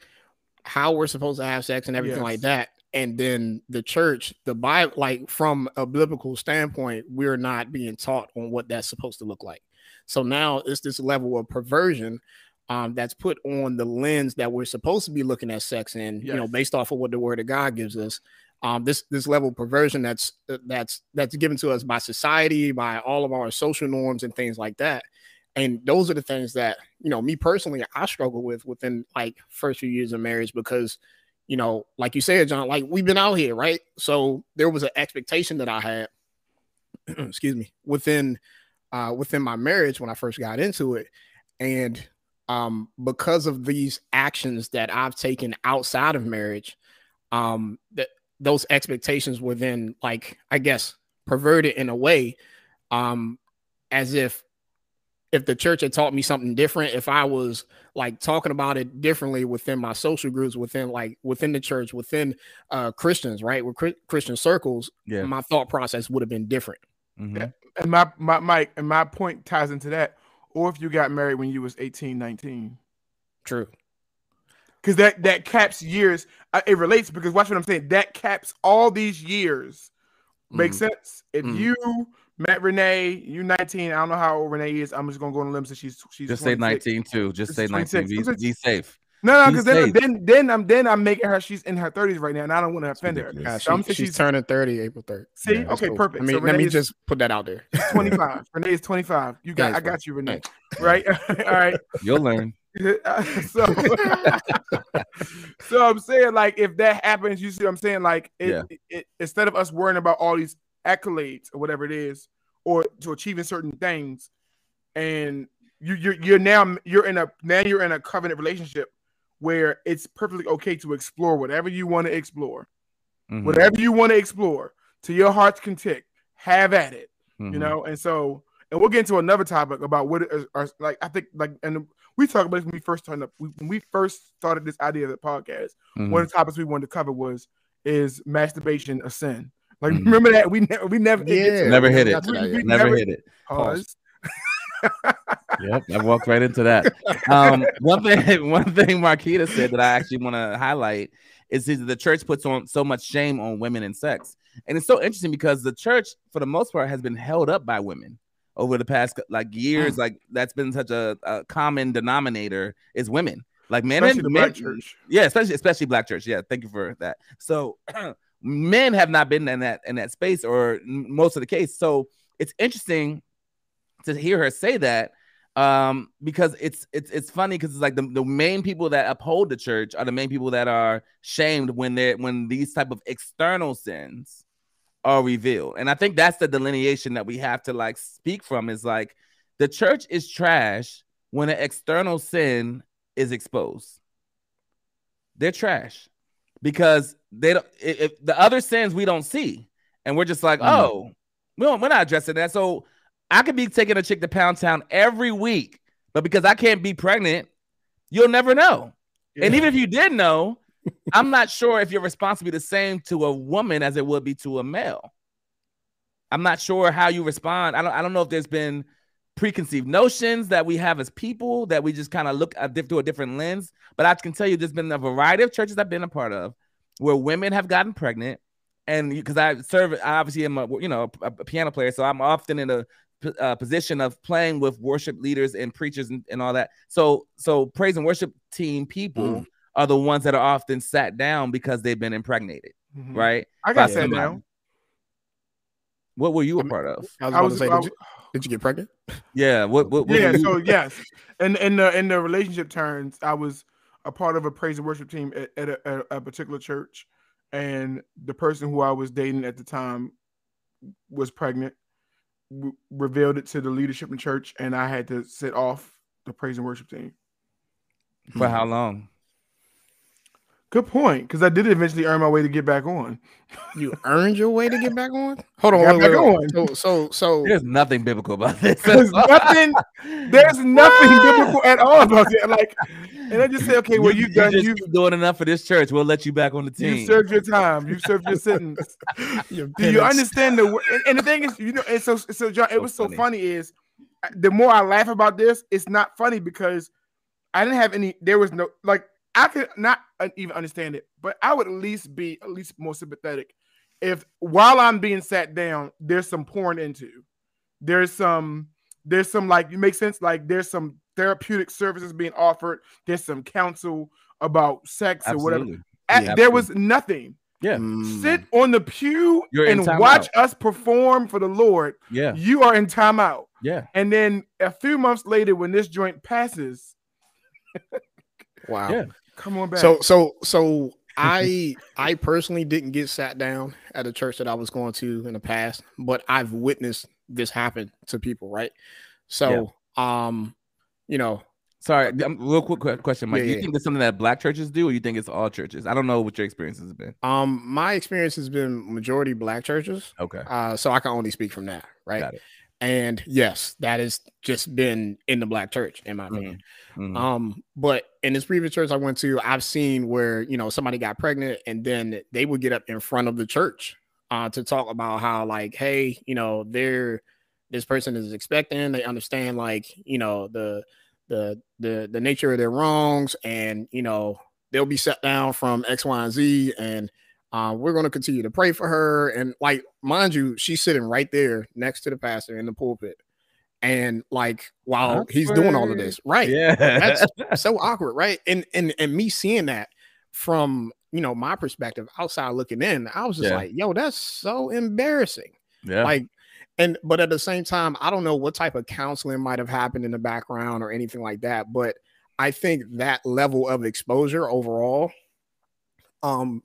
how we're supposed to have sex and everything Yes. like that and then the church the bible like from a biblical standpoint we're not being taught on what that's supposed to look like. So now it's this level of perversion um, that's put on the lens that we're supposed to be looking at sex in you know based off of what the word of god gives us. Um, this this level of perversion that's uh, that's that's given to us by society, by all of our social norms and things like that. And those are the things that you know, me personally, I struggle with within like first few years of marriage because, you know, like you said, John, like we've been out here, right? So there was an expectation that I had, <clears throat> excuse me, within uh within my marriage when I first got into it, and um because of these actions that I've taken outside of marriage, um that those expectations were then like i guess perverted in a way um as if if the church had taught me something different if i was like talking about it differently within my social groups within like within the church within uh christians right with christian circles Yeah. my thought process would have been different Mhm. And my my Mike and my point ties into that. Or if you got married when you was 18, 19. true because that that caps years. Uh, it relates because watch what I'm saying. That caps all these years. Makes sense. If Mhm. you met Renee, you 19. I don't know how old Renee is. I'm just gonna go on a limb since she's she's Just say 19 too. Just It's say 19. 26. Be, be safe. No, no, because then, then then I'm then I'm making her. She's in her 30s right now, and I don't want to offend her. ridiculous. Uh, So I'm she- she's, she's turning 30 April 3rd. See? that's Okay, perfect. I So mean, let me Renee's- just put that out there. <laughs> 25. Renee is 25. You got, Thanks, I bro. got you, Renee. Thanks. <laughs> Right? <laughs> All right. You'll learn. so, so I'm saying, like, if that happens, you see what I'm saying? Like, it, Yeah. it, instead of us worrying about all these accolades or whatever it is, or to achieving certain things, and you, you're you're now you're in a now you're in a covenant relationship where it's perfectly okay to explore whatever you want to explore, Mhm, whatever you want to explore to your heart's content. Have at it mhm. you know and so and we'll get into another topic about what are like i think like and we talked about this when we first turned up when we first started this idea of the podcast Mhm. one of the topics we wanted to cover was is masturbation a sin like Mhm. remember that we never we never did get Yeah, Never hit it. We- we Never never- hit it. pause. <laughs> Yep, I walked right into that. Um, one thing, <laughs> one thing Marquita said that I actually want to highlight is that the church puts on so much shame on women and sex, and it's so interesting because the church, for the most part, has been held up by women over the past like years. Like that's been such a, a common denominator is women. Like men, Especially and the men, black church yeah, especially especially black church. Yeah, thank you for that. So <clears throat> men have not been in that in that space or most of the case. So it's interesting to hear her say that um because it's it's it's funny because it's like the, the main people that uphold the church are the main people that are shamed when they're when these type of external sins are revealed. And i think that's the delineation that we have to like speak from is like the church is trash when an external sin is exposed. They're trash because they don't if, the other sins we don't see and we're just like Mhm. oh we don't, we're not addressing that. So i could be taking a chick to pound town every week but because i can't be pregnant you'll never know. And even if you did know i'm not sure if your response would be the same to a woman as it would be to a male. I'm not sure how you respond. I don't, I don't know if there's been preconceived notions that we have as people that we just kind of look at through a different lens. But I can tell you, there's been a variety of churches I've been a part of where women have gotten pregnant, and because I serve, I obviously am a you know a, a piano player, so I'm often in a, uh, position of playing with worship leaders and preachers and, and all that. So so praise and worship team people are the ones that are often sat down because they've been impregnated, Mhm. right? i got that somebody. Down What were you a part of? I was I was, to say, I did you, <sighs> did you get pregnant? Yeah. What? What? what yeah so yes and in the in the relationship terms i was a part of a praise and worship team at, at, a, at a particular church and the person who i was dating at the time was pregnant w- revealed it to the leadership in church and i had to sit off the praise and worship team for how hmm. long? Good point because i did eventually earn my way to get back on You earned your way to get back on? <laughs> Hold on, Got wait, back wait, wait. on. So, so, so There's nothing biblical about this. <laughs> there's nothing there's <laughs> nothing biblical at all about it like and i just say okay well you, you've done you keep doing enough for this church. We'll let you back on the team. you served your time you served your sentence your Do you understand the and, and the thing is, you know, it's so so John, it So was so funny. funny is uh, the more I laugh about this, it's not funny because I didn't have any there was no like I could not even understand it, but I would at least be at least more sympathetic if while I'm being sat down, there's some porn into. There's some there's some like you make sense like there's some therapeutic services being offered, there's some counsel about sex or whatever. At- Yeah, there was nothing Yeah. Sit on the pew You're and timeout. watch us perform for the Lord, Yeah. you are in timeout. Yeah. And then a few months later, when this joint passes, Wow. Yeah. Come on back. So so so I I personally didn't get sat down at a church that I was going to in the past, but I've witnessed this happen to people, right? So um, you know, Sorry. Um, real quick question, Mike. Yeah, Do you yeah. think it's something that black churches do, or you think it's all churches? I don't know what your experiences have been. um, my experience has been majority black churches. Okay. Uh, so I can only speak from that, right? And yes, that has just been in the black church, in my opinion. Mhm. Um, but in this previous church I went to, I've seen where you know somebody got pregnant and then they would get up in front of the church uh to talk about how like, hey, you know, they're this person is expecting, they understand like, you know, the the the the nature of their wrongs, and you know, they'll be set down from X, Y, and Z, and uh, we're going to continue to pray for her. And like, mind you, she's sitting right there next to the pastor in the pulpit. and like while Awkward. he's doing all of this, right? Yeah. That's <laughs> so awkward, right? And and and me seeing that from you know my perspective outside looking in, I was just Yeah. like, yo, that's so embarrassing. yeah. Like, and but at the same time, I don't know what type of counseling might have happened in the background or anything like that. But I think that level of exposure overall, um,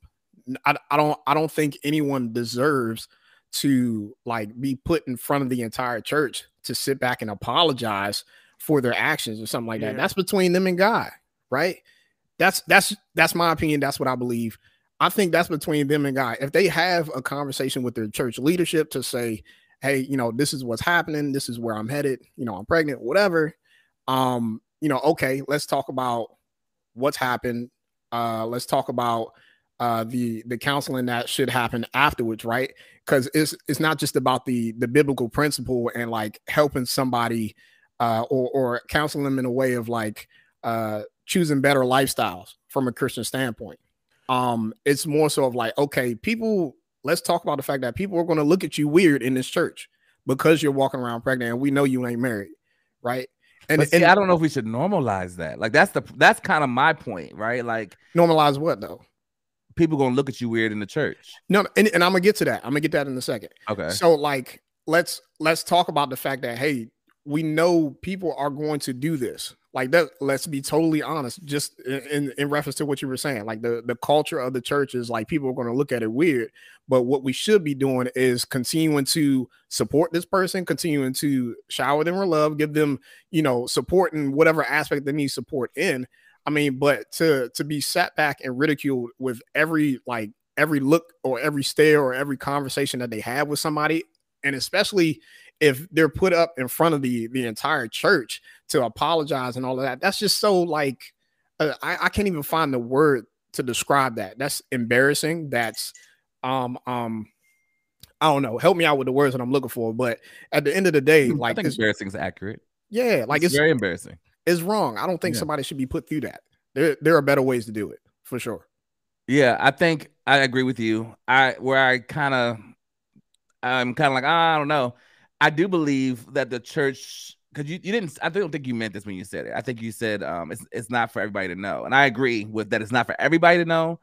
I, I don't I don't think anyone deserves to like be put in front of the entire church to sit back and apologize for their actions or something like that. That's between them and God, right? That's that's that's my opinion. That's what I believe. I think that's between them and God. If they have a conversation with their church leadership to say, "Hey, you know, this is what's happening. This is where I'm headed. You know, I'm pregnant, whatever." Um, you know, okay, let's talk about what's happened. Uh, let's talk about uh the the counseling that should happen afterwards, right? Because it's it's not just about the the biblical principle and like helping somebody uh or or counseling them in a way of like uh choosing better lifestyles from a Christian standpoint. Um, it's more so of like, okay, people, let's talk about the fact that people are going to look at you weird in this church because you're walking around pregnant and we know you ain't married, right? And, see, and I don't know if we should normalize that. Like that's the that's kind of my point, right? Like normalize what though? People gonna look at you weird in the church. No, and, and I'm gonna get to that. I'm gonna get that in a second. Okay. So like let's let's talk about the fact that hey, we know people are going to do this. Like that, let's be totally honest, just in, in, in reference to what you were saying. Like the, the culture of the church is like people are going to look at it weird. But what we should be doing is continuing to support this person, continuing to shower them with love, give them, you know, support in whatever aspect they need support in. I mean, but to to be sat back and ridiculed with every like every look or every stare or every conversation that they have with somebody, and especially if they're put up in front of the the entire church to apologize and all of that, that's just so like uh, I, I can't even find the word to describe that. That's embarrassing. That's um um I don't know. Help me out with the words that I'm looking for. But at the end of the day, I like think it's, embarrassing is accurate. yeah, like it's, it's very embarrassing. It's wrong. I don't think Yeah. somebody should be put through that. There there are better ways to do it for sure. Yeah, I think I agree with you. I where I kind of I'm kind of like I don't know. I do believe that the church because you, you didn't I don't think you meant this when you said it. I think you said um it's it's not for everybody to know. And I agree with that it's not for everybody to know.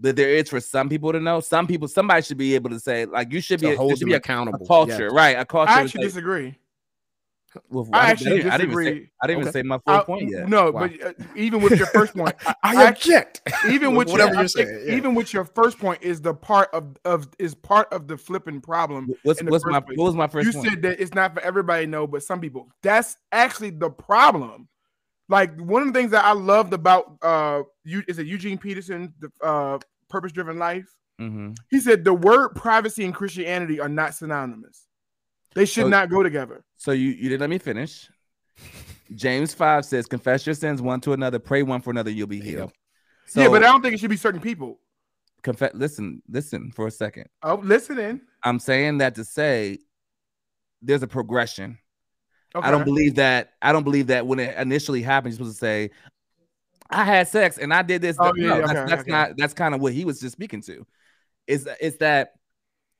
That there is for some people to know. Some people somebody should be able to say like you should To be there hold should them be a, a accountable. culture, Yes. right? A culture. I to actually say- disagree. Well, I I, actually didn't, I didn't even say disagree. I didn't even say my full I- point yet. No, Wow. but uh, even with your first point, <laughs> I I object. even with whatever your, you're saying. yeah. even with your first point is the part of of is part of the flipping problem. what's what's my place. what was my first you point? said that it's not for everybody no, but some people. That's actually the problem. Like one of the things that I loved about uh you is it Eugene Peterson, the uh purpose driven life. hmm He said the word privacy and Christianity are not synonymous. They should So- not go together. So you you didn't let me finish. James 5 says, Confess your sins one to another, pray one for another, you'll be healed. So yeah, but I don't think it should be certain people. confess listen, listen for a second. Oh, listening. I'm saying that to say there's a progression. Okay. I don't believe that. I don't believe that when it initially happened, you're supposed to say, I had sex and I did this. Oh, No, yeah, that's, okay, that's okay. not that's kind of what he was just speaking to. Is it's that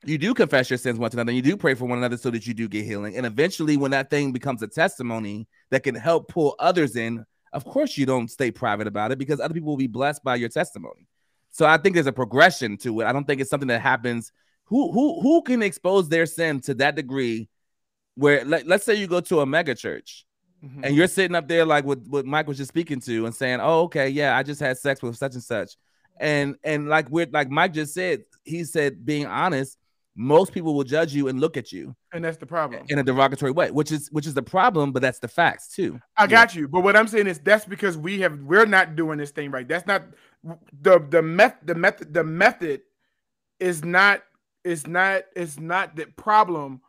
you do confess your sins one to another, and you do pray for one another so that you do get healing. And eventually, when that thing becomes a testimony that can help pull others in, of course you don't stay private about it because other people will be blessed by your testimony. So I think there's a progression to it. I don't think it's something that happens. Who who who can expose their sin to that degree where let, let's say you go to a mega church Mhm. and you're sitting up there like what, what Mike was just speaking to and saying, Oh, okay, yeah, I just had sex with such and such. And and like we're like Mike just said, he said being honest, most people will judge you and look at you and that's the problem. in a derogatory way, which is which is the problem, but that's the facts too. I got you, but what I'm saying is that's because we have we're not doing this thing right. That's not the the meth the method the method is not is not is not the problem.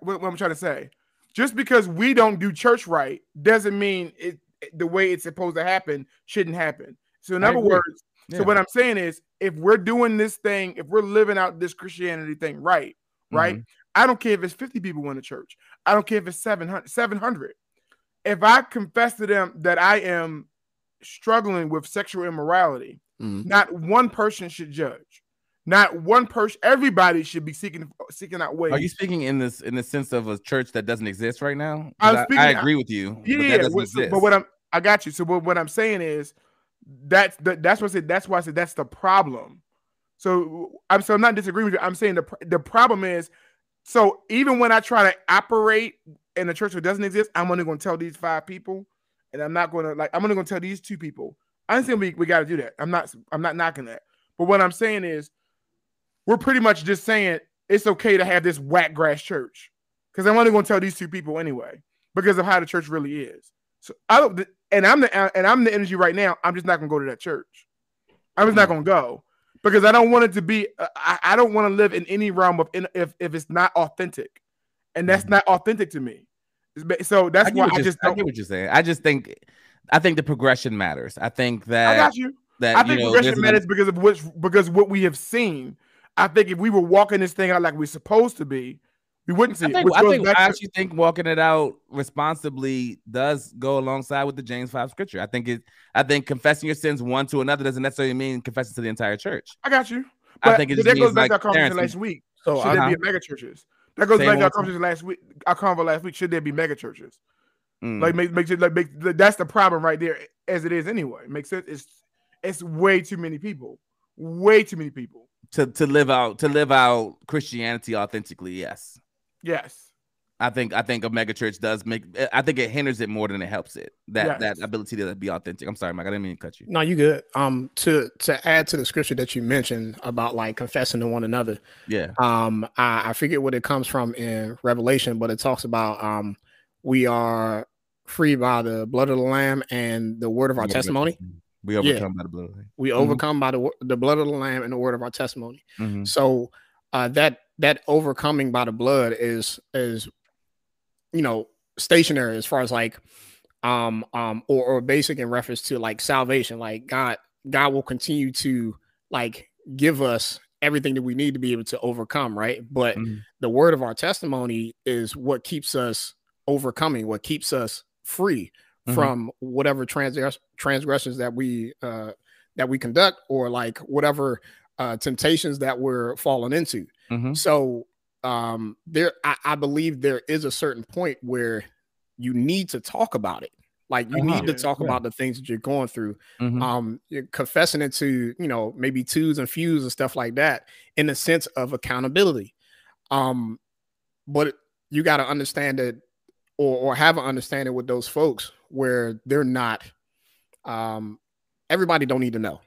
What, what I'm trying to say, just because we don't do church right doesn't mean it the way it's supposed to happen shouldn't happen. So in I other agree. words, Yeah. so what I'm saying is if we're doing this thing, if we're living out this Christianity thing right, right? I don't care if it's 50 people in the church. I don't care if it's 700. 700. If I confess to them that I am struggling with sexual immorality, Mhm. not one person should judge. Not one person. Everybody should be seeking seeking out ways. Are you speaking in this in the sense of a church that doesn't exist right now? I'm speaking- I agree with you. Yeah, but that yeah. so- but what I'm, I got you. So what, what I'm saying is, that's the, that's what I said. That's why I said that's the problem. So I'm so I'm not disagreeing with you. I'm saying the the problem is, so even when I try to operate in a church that doesn't exist, I'm only going to tell these five people, and I'm not going to like I'm only going to tell these two people. I understand we we got to do that. I'm not I'm not knocking that. But what I'm saying is, we're pretty much just saying it's okay to have this whack grass church because I'm only going to tell these two people anyway because of how the church really is. So I don't, and I'm the and I'm the energy right now. I'm just not to go to that church. I'm just not to go because I don't want it to be. uh, I, I don't want to live in any realm of in, if if it's not authentic, and that's not authentic to me. So that's I why I just I don't. get what you're saying. I just think, I think the progression matters. I think that I got you. that I you think know, progression matters because of which because what we have seen. I think if we were walking this thing out like we're supposed to be, we wouldn't see I it. think, Which I, think I to- actually think walking it out responsibly does go alongside with the James five scripture. I think it. I think confessing your sins one to another doesn't necessarily mean confessing to the entire church. I got you. I think it but just that goes back like to our conversation last week. So Should I, there be uh-huh. mega churches? That goes Say back to our conversation last week. Our convo last week. Should there be mega churches? Mm. Like make make, like make that's the problem right there, as it is anyway. Makes sense. It's it's way too many people. Way too many people. to to live out to live out Christianity authentically. Yes, Yes. I think I think a mega church does make. I think it hinders it more than it helps it. That Yes. that ability to be authentic. I'm sorry, Mike. I didn't mean to cut you. no, you good. Um, to to add to the scripture that you mentioned about like confessing to one another. Yeah. Um, I, I forget what it comes from in Revelation, but it talks about um, we are free by the blood of the Lamb and the word of our We testimony. We overcome by the blood. of the Lamb. We overcome by the the blood of the Lamb and the word of our testimony. Mhm. So uh, that that overcoming by the blood is is you know stationary as far as like um um or, or basic in reference to like salvation. Like God God will continue to like give us everything that we need to be able to overcome, right? But Mhm. the word of our testimony is what keeps us overcoming, what keeps us free Mhm. from whatever transgress- transgressions that we uh that we conduct or like whatever uh temptations that we're falling into. Mhm. So um there I, I believe there is a certain point where you need to talk about it. Like you Uh-huh. need to talk yeah. about the things that you're going through Mhm. um you're confessing it to you know maybe twos and fews and stuff like that in the sense of accountability um but you got to understand that or or have an understanding with those folks where they're not um everybody don't need to know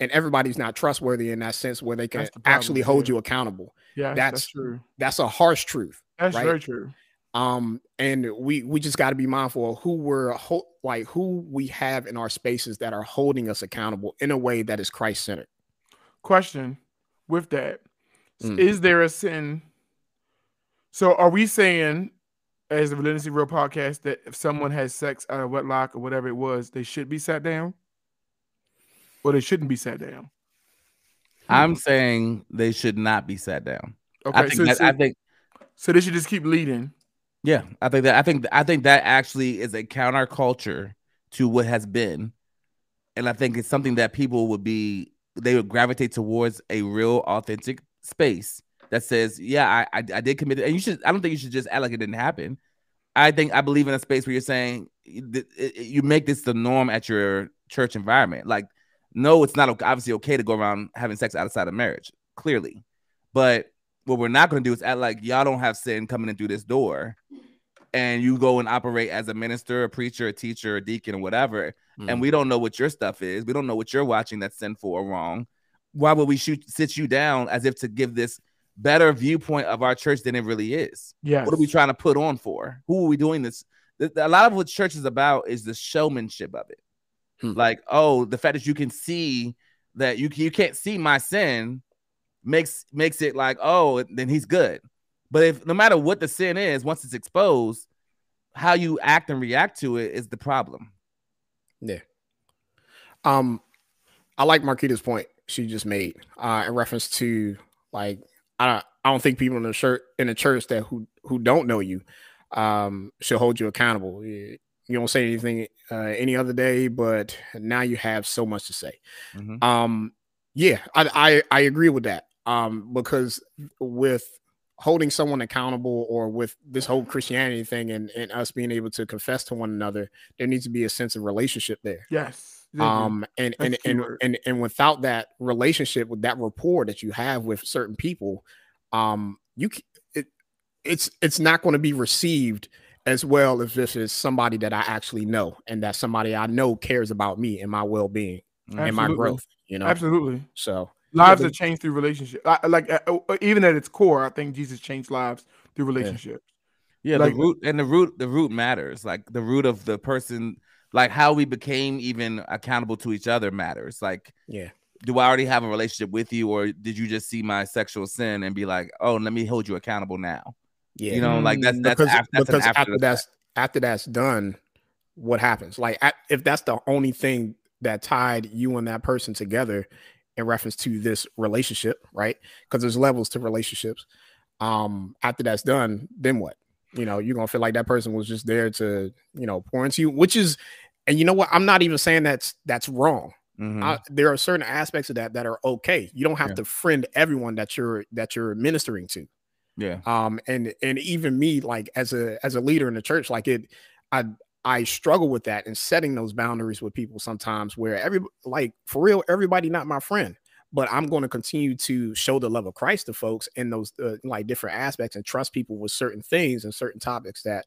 and everybody's not trustworthy in that sense where they can the problem, actually hold yeah. you accountable Yeah, that's, That's- true. that's a harsh truth That's right? very true. um and we we just got to be mindful of who we're ho- like who we have in our spaces that are holding us accountable in a way that is christ centered Question with that: Mm. Is there a sin? So are we saying, as the Relentlessly Real podcast, that if someone has sex out of wedlock or whatever it was, they should be sat down, or they shouldn't be sat down? I'm saying they should not be sat down. Okay, I think so, that, so, I think so they should just keep leading. yeah, I think that I think I think that actually is a counterculture to what has been, and I think it's something that people would be they would gravitate towards a real authentic space that says, yeah, I I, I did commit it, and you should. I don't think you should just act like it didn't happen. I think I believe in a space where you're saying th- it- it- you make this the norm at your church environment. Like, no, it's not obviously okay to go around having sex outside of marriage, clearly, but what we're not going to do is act like y'all don't have sin coming in through this door and you go and operate as a minister, a preacher, a teacher, a deacon, or whatever, and hmm. we don't know what your stuff is. We don't know what you're watching that's sinful or wrong. Why would we shoot sit you down as if to give this better viewpoint of our church than it really is? Yeah. What are we trying to put on for? Who are we doing this? A lot of what church is about is the showmanship of it. Hmm. Like, oh, the fact that you can see that you you can't see my sin makes makes it like, oh, then he's good. But if no matter what the sin is, once it's exposed, how you act and react to it is the problem. Yeah. Um, I like Marquita's point she just made uh, in reference to like I don't I don't think people in the shirt in the church that who who don't know you um should hold you accountable. You don't say anything uh, any other day, but now you have so much to say. Mhm. Um, yeah, I, I I agree with that. Um, because with holding someone accountable or with this whole Christianity thing and, and us being able to confess to one another, there needs to be a sense of relationship there. Yes. You. Um, and and and, and and without that relationship, with that rapport that you have with certain people, um, you it it's it's not going to be received as well if this is somebody that I actually know and that somebody I know cares about me and my well being and my growth. You know, Absolutely. so Lives are changed through relationship. Like uh, uh, even at its core, I think Jesus changed lives through relationships. Yeah, Like- the root and the root the root matters. Like the root of the person, like how we became even accountable to each other matters. Like, yeah, do I already have a relationship with you, or did you just see my sexual sin and be like, oh, let me hold you accountable now? Yeah. You know, like that's that's because, after, that's because after after that's after that's done, what happens? Like a- if that's the only thing that tied you and that person together in reference to this relationship, right? Because there's levels to relationships. Um, after that's done, then what? You know, you're gonna feel like that person was just there to, you know, pour into you, which is, and you know what? I'm not even saying that's that's wrong. Mhm. I, there are certain aspects of that that are okay. You don't have Yeah. to friend everyone that you're that you're ministering to yeah, um and and even me like as a as a leader in the church like it i i struggle with that and setting those boundaries with people sometimes where every like for real everybody not my friend but i'm going to continue to show the love of christ to folks in those uh, like different aspects and trust people with certain things and certain topics that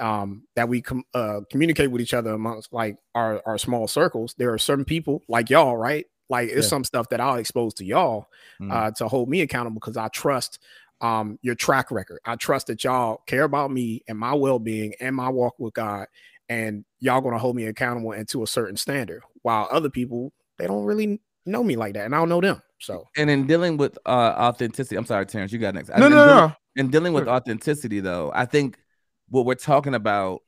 um that we com- uh communicate with each other amongst like our our small circles there are certain people like y'all right like it's Yeah. some stuff that i'll expose to y'all Mhm. uh, to hold me accountable because I trust um, your track record. I trust that y'all care about me and my well being and my walk with God, and y'all going to hold me accountable and to a certain standard. While other people, they don't really know me like that, and I don't know them. So and in dealing with uh authenticity, I'm sorry, Terrence, you got next. No, In no, dealing- no. in dealing with authenticity though i think what we're talking about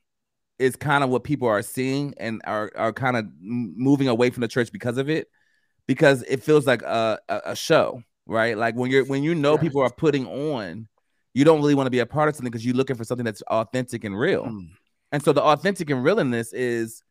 is kind of what people are seeing and are, are kind of moving away from the church because of it because it feels like a, a, a show right like when you're when you know people are putting on you don't really want to be a part of something because you're looking for something that's authentic and real mm, and so the authentic and real in this is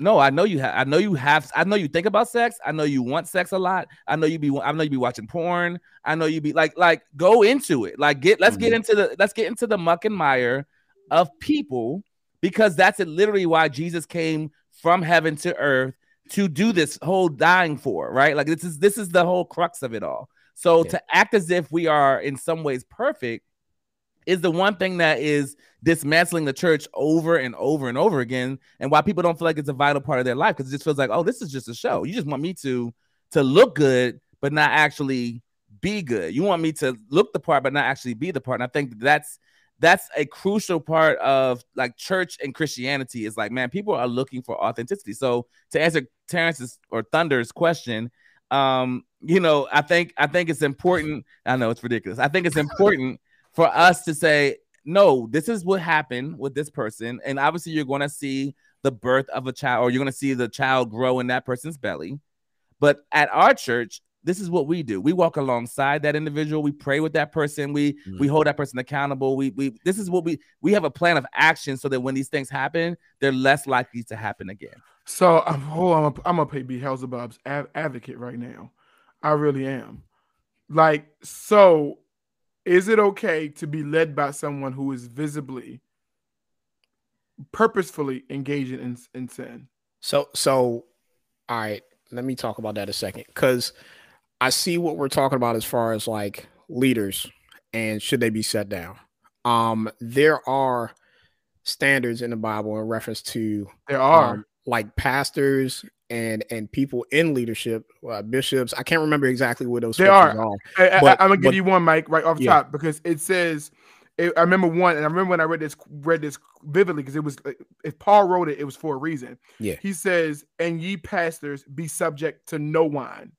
no, I know you have. I know you have. I know you think about sex. I know you want sex a lot. I know you be. I know you be watching porn. I know you be like, like, go into it. Like, get. Let's get into the. Let's get into the muck and mire of people because that's it, literally why Jesus came from heaven to earth to do this whole dying for. Right. Like this is this is the whole crux of it all. So Yeah. to act as if we are in some ways perfect is the one thing that is dismantling the church over and over and over again and why people don't feel like it's a vital part of their life because it just feels like oh this is just a show. You just want me to to look good but not actually be good. You want me to look the part but not actually be the part. And i think that's that's a crucial part of like church and christianity is like man people are looking for authenticity. So to answer terrence's or thunder's question um you know i think i think it's important i know it's ridiculous. I think it's important for us to say no this is what happened with this person. And obviously you're going to see the birth of a child or you're going to see the child grow in that person's belly. But at our church this is what we do. We walk alongside that individual. We pray with that person. We we mm. hold that person accountable. We we this is what we we have a plan of action so that when these things happen they're less likely to happen again. So I'm hold on, I'm gonna- I'm gonna play Beelzebub's av- advocate right now. I really am. Like, so is it okay to be led by someone who is visibly, purposefully engaging in, in sin? So, so, all right, let me talk about that a second because I see what we're talking about as far as like leaders and should they be set down. Um, there are standards in the Bible in reference to There are. um, like pastors and and people in leadership, uh, bishops. I can't remember exactly where those There are. are. I, am gonna give but- you one, Mike, right off the Yeah. top because it says. It, I remember one, and I remember when I read this read this vividly because it was if Paul wrote it, it was for a reason. Yeah. He says, "And ye pastors be subject to no wine,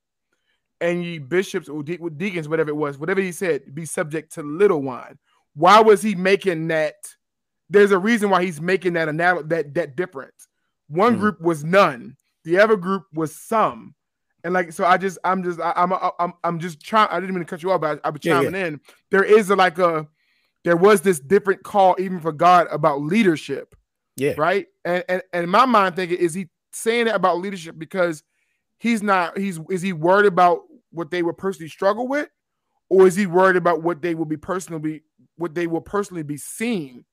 and ye bishops or de- deacons, whatever it was, whatever he said, be subject to little wine." Why was he making that? There's a reason why he's making that anal- that that difference. One Hmm. group was none, the other group was some. And like so, I just I'm just I, I'm I'm I'm just trying. I didn't mean to cut you off, but I, I was Yeah, chiming in. There is a, like a there was this different call even for God about leadership, Yeah. right? And and and in my mind thinking is he saying that about leadership because he's not he's is he worried about what they would personally struggle with, or is he worried about what they will be personally what they will personally be seen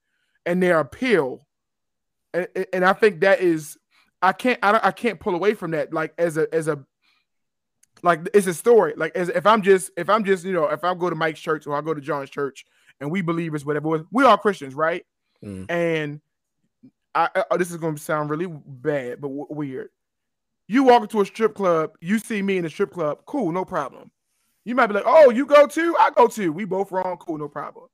and their appeal? And, and I think that is I can't I, I can't pull away from that like as a as a like it's a story. Like as if I'm just if I'm just you know if I go to Mike's church or I go to John's church and we believers whatever we are Christians right? Mm. and I, I this is going to sound really bad but w- weird. You walk into a strip club you see me in a strip club cool no problem. You might be like oh you go too? I go too. We both wrong cool no problem.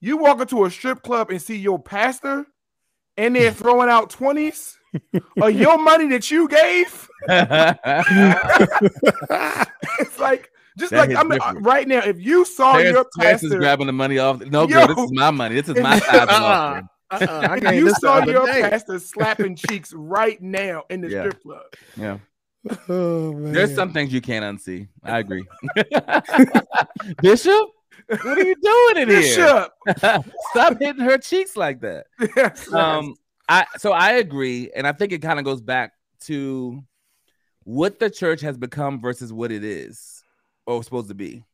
You walk into a strip club and see your pastor and they're <laughs> throwing out 20s or <laughs> your money that you gave <laughs> it's like just That like I'm different. right now. If you saw Terrence, your Terrence is pastor, grabbing the money off. No, Yo. girl, this is my money. This is my side of the. Uh-uh, if you saw your day. pastor slapping <laughs> cheeks right now in the Yeah. strip club, Yeah. Oh, man. There's some things you can't unsee. I agree. Bishop, what are you doing in here? Bishop. Stop hitting her cheeks like that. Yes, Um, I so I agree, and I think it kind of goes back to what the church has become versus what it is or supposed to be.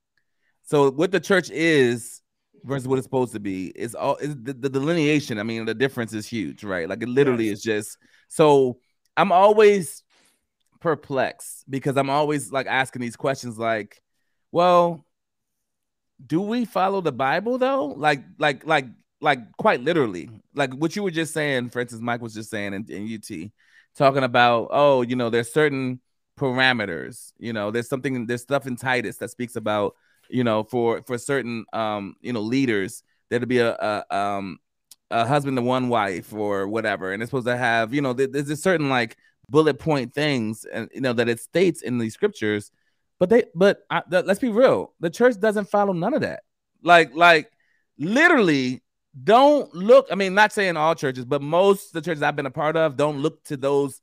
So what the church is versus what it's supposed to be is all is the, the delineation. I mean, the difference is huge, right? Like it literally is just so I'm always perplexed because I'm always like asking these questions like, well, do we follow the Bible though? Like, like, like, like quite literally. Like what you were just saying, for instance, Mike was just saying in, in UT, talking about, oh, you know, there's certain parameters, you know, there's something, there's stuff in Titus that speaks about, you know, for for certain um, you know, leaders, there'd be a, a um a husband to one wife or whatever, and it's supposed to have, you know, there's a certain like bullet point things and you know that it states in these scriptures but they but I, th- let's be real the church doesn't follow none of that like like literally don't look i mean not saying all churches but most of the churches i've been a part of don't look to those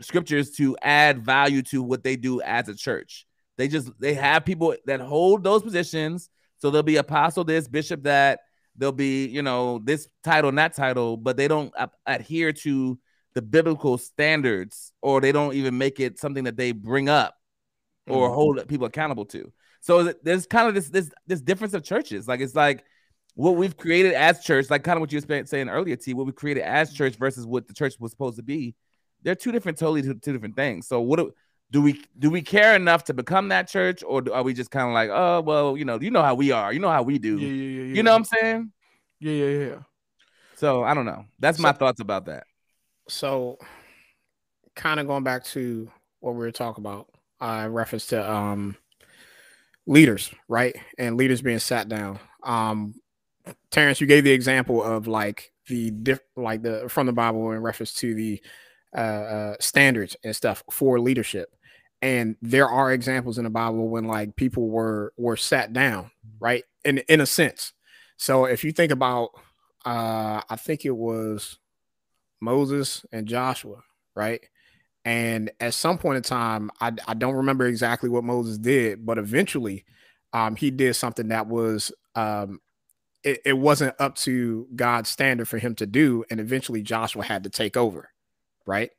scriptures to add value to what they do as a church. They just they have people that hold those positions. So there'll be apostle this bishop that there'll be you know this title and that title but they don't a- adhere to the biblical standards or they don't even make it something that they bring up or Mhm. hold people accountable to. So there's kind of this this this difference of churches. Like it's like what we've created as church like kind of what you were saying earlier t what we created as church versus what the church was supposed to be they're two different totally two, two different things. So what do, do we do we care enough to become that church or do, are we just kind of like oh well you know you know how we are you know how we do. Yeah, yeah, yeah, you know what i'm saying? Yeah, yeah, yeah. so i don't know. That's my thoughts about that. So kind of going back to what we were talking about uh in reference to um leaders right? And leaders being sat down. Um terrence you gave the example of like the diff like the from the bible in reference to the uh, uh standards and stuff for leadership. And there are examples in the bible when like people were were sat down right? In in a sense. So if you think about uh i think it was Moses and Joshua, right? And at some point in time, I, I don't remember exactly what Moses did, but eventually um, he did something that was um, it, it wasn't up to God's standard for him to do. And eventually Joshua had to take over, right?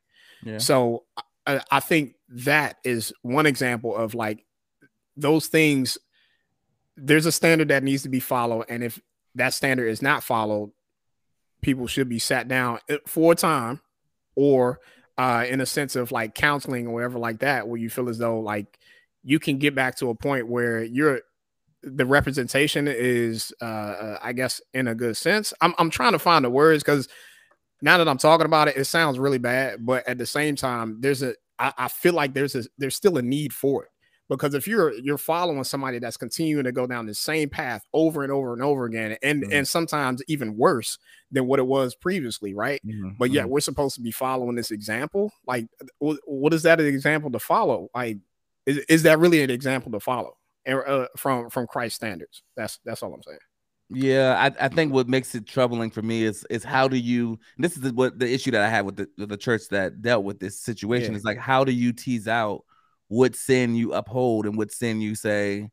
yeah So I, I think that is one example of like those things. There's a standard that needs to be followed, and if that standard is not followed, people should be sat down uh, for a time, or uh, in a sense of like counseling or whatever like that, where you feel as though like you can get back to a point where you're the representation is, uh, uh, I guess, in a good sense. I'm I'm trying to find the words because now that I'm talking about it, it sounds really bad, but at the same time, there's a I, I feel like there's a there's still a need for it because if you're you're following somebody that's continuing to go down the same path over and over and over again, and Mhm. and sometimes even worse than what it was previously, right? Mhm, But yet mhm. we're supposed to be following this example. Like, what is that an example to follow? Like, is, is that really an example to follow? And, uh, from from Christ standards. That's that's all I'm saying. Yeah, I, I think what makes it troubling for me is is how do you this is the, what the issue that I had with the, the church that dealt with this situation Yeah. is like how do you tease out what sin you uphold and what sin you say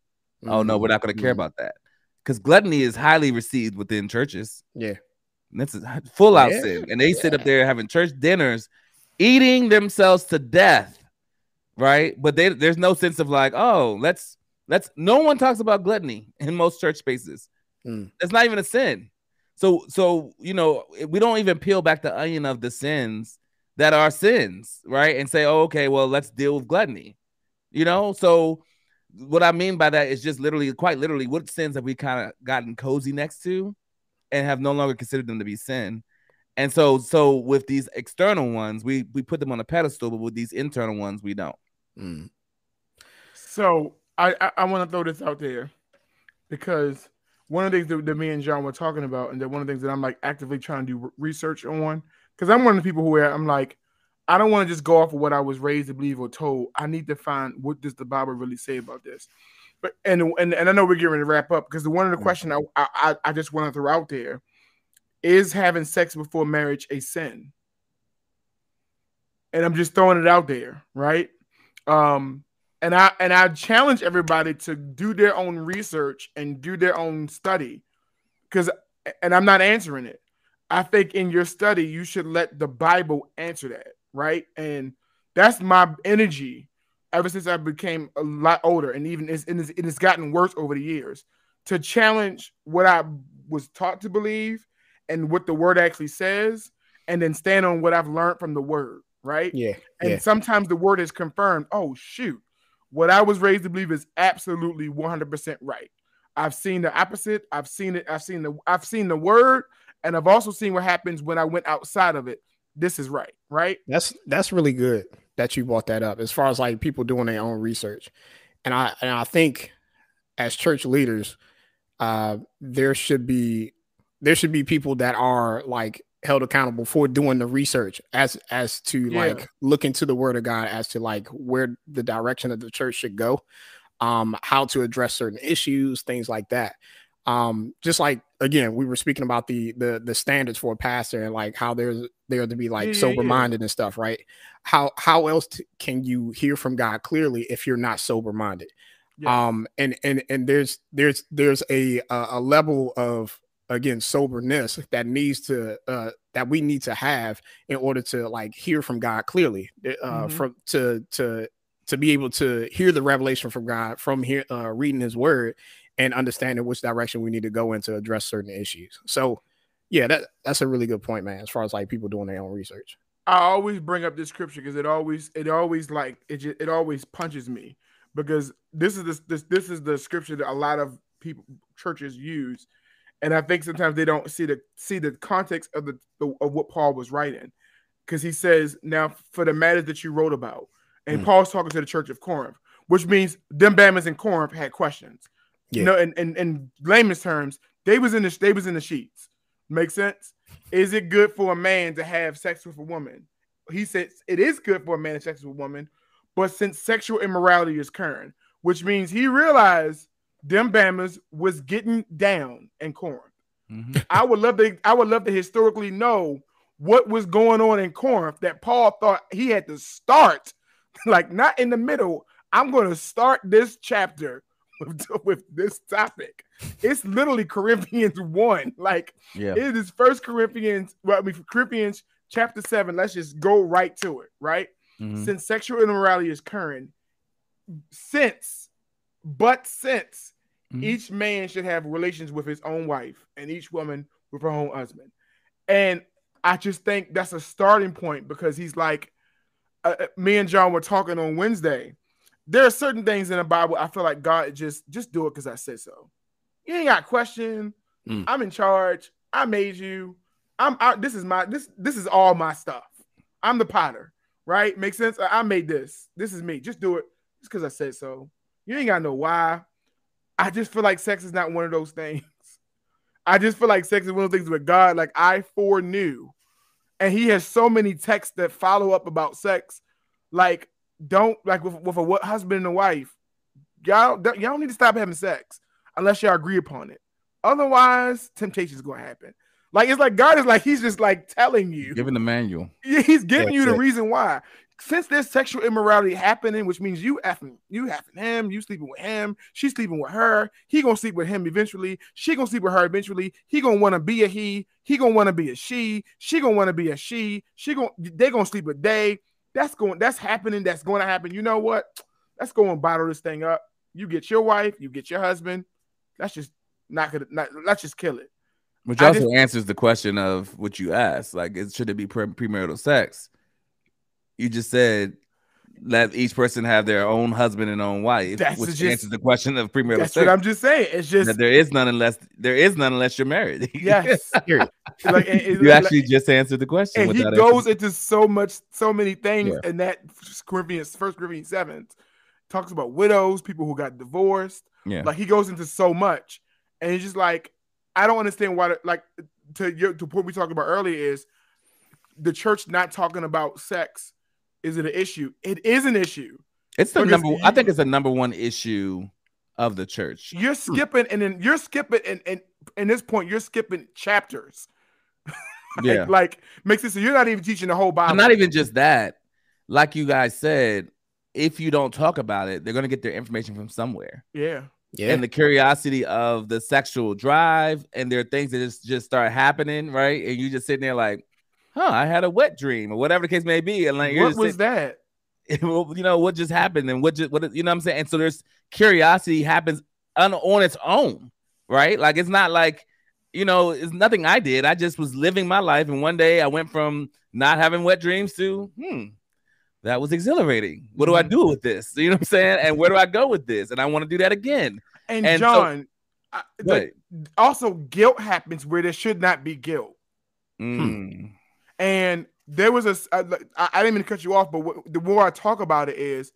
oh no we're not going to care Mhm. about that because gluttony is highly received within churches Yeah. and that's a full out Yeah, sin and they sit up there having church dinners eating themselves to death right but they, there's no sense of like oh let's That's no one talks about gluttony in most church spaces. Mm. It's not even a sin. So so you know we don't even peel back the onion of the sins that are sins, right? And say, oh, okay, well, let's deal with gluttony. You know, so what I mean by that is just literally, quite literally, what sins have we kind of gotten cozy next to and have no longer considered them to be sin? And so, so with these external ones, we we put them on a pedestal, but with these internal ones, we don't. Mm. So I I, I want to throw this out there because one of the things that, that me and John were talking about, and that one of the things that I'm like actively trying to do research on, because I'm one of the people who I'm like, I don't want to just go off of what I was raised to believe or told. I need to find what does the Bible really say about this. But and and, and I know we're getting ready to wrap up because the one of the Mm. question I, I I just want to throw out there is having sex before marriage a sin? And I'm just throwing it out there, right? Um, and I and I challenge everybody to do their own research and do their own study, because and I'm not answering it. I think in your study you should let the Bible answer that, right? And that's my energy ever since I became a lot older, and even it's, and it's, it has gotten worse over the years to challenge what I was taught to believe and what the Word actually says, and then stand on what I've learned from the Word, right? Yeah. And yeah. sometimes the word is confirmed. Oh, shoot. What I was raised to believe is absolutely 100% right. I've seen the opposite. I've seen it. I've seen the I've seen the word and I've also seen what happens when I went outside of it. This is right, right? That's that's really good that you brought that up as far as like people doing their own research. And I and I think as church leaders, uh there should be there should be people that are like held accountable for doing the research as as to Yeah. like look into the word of God as to like where the direction of the church should go, um, how to address certain issues, things like that. Um, just like again, we were speaking about the the the standards for a pastor and like how there's there to be like Yeah, yeah, sober yeah. minded and stuff, right? How how else t- can you hear from God clearly if you're not sober minded? Yeah. um and and and there's there's there's a a level of again soberness that needs to uh that we need to have in order to like hear from god clearly uh Mhm. from to to to be able to hear the revelation from god from here uh reading his word and understanding which direction we need to go in to address certain issues so yeah that that's a really good point man as far as like people doing their own research I always bring up this scripture because it always it always like it just, it always punches me because this is this this this is the scripture that a lot of people churches use, and I think sometimes they don't see the see the context of the, the of what Paul was writing because he says now for the matters that you wrote about, and Mm. Paul's talking to the church of Corinth, which means them Bama's in Corinth had questions. Yeah. You know, in, in in layman's terms, they was in the they was in the sheets. Make sense? Is it good for a man to have sex with a woman? He says it is good for a man to have sex with a woman, but since sexual immorality is current, which means he realized them Bamas was getting down in Corinth. Mhm. <laughs> I would love to I would love to historically know what was going on in Corinth that Paul thought he had to start, <laughs> like not in the middle. I'm going to start this chapter with, <laughs> with this topic. It's literally Corinthians 1. Like Yeah. it is First Corinthians, well, I mean Corinthians chapter 7. Let's just go right to it, right? Mhm. Since sexual immorality is current, since, but since Mhm. each man should have relations with his own wife and each woman with her own husband. And I just think that's a starting point because he's like, uh, uh, me and John were talking on Wednesday. There are certain things in the Bible I feel like God just just do it because I said so. You ain't got question. Mm. I'm in charge. I made you. I'm out. This is my this this is all my stuff. I'm the potter, right? Makes sense. I I made this. This is me. Just do it just because I said so. You ain't got know why. I just feel like sex is not one of those things. <laughs> I just feel like sex is one of those things with God, like I foreknew. And he has so many texts that follow up about sex. Like, don't like with, with a what husband and a wife, y'all, don't- y'all don't need to stop having sex unless y'all agree upon it. Otherwise, temptation is gonna happen. Like it's like God is like he's just like telling you. Giving the manual. Yeah, he's giving you the it. reason why. Since there's sexual immorality happening, which means you effing, you effing him, you sleeping with him, she's sleeping with her, he gonna sleep with him eventually, she gonna sleep with her eventually, he gonna wanna be a he, he gonna wanna be a she, she gonna wanna be a she, she gonna they gonna sleep with they. That's going, that's happening, that's gonna happen. You know what? Let's go and bottle this thing up. You get your wife, you get your husband. That's just not gonna. Not, let's just kill it. Which I also just- answers the question of what you asked. Like, is, should it be pre- premarital sex? You just said let each person have their own husband and own wife, That's which just- answers the question of premarital That's what I'm just saying. It's just that there is none unless there is none unless you're married. <laughs> yes. Like, it- it- you like- actually just answered the question. and he goes answering- into so much, so many things, Yeah. and that Corinthians, First Corinthians seven, talks about widows, people who got divorced. yeah. Like he goes into so much, and he's just like, I don't understand why. Like to your to what we talked about earlier is the church not talking about sex. Is it an issue? It is an issue. It's the because number. I think it's the number one issue of the church. You're hmm. skipping, and then you're skipping, and and in this point, you're skipping chapters. <laughs> Like- Yeah. like makes it so you're not even teaching the whole Bible. And not even just that. Like you guys said, if you don't talk about it, they're gonna get their information from somewhere. yeah. Yeah. And the curiosity of the sexual drive, and there are things that just, just start happening, right? And you just sitting there like, huh, I had a wet dream, or whatever the case may be. And like What was sitting- that? <laughs> you know what just happened and what just what you know what I'm saying. And so there's curiosity happens on, on its own, right? Like it's not like you know it's nothing I did. I just was living my life, and one day I went from not having wet dreams to hmm. That was exhilarating. What do I Mhm. do with this? You know what I'm saying? And where do I go with this? And I want to do that again. And, And so- John, I- But the- also guilt happens where there should not be guilt. mm, And there was a, s- I, I I didn't mean to cut you off, but what, the more I talk about it is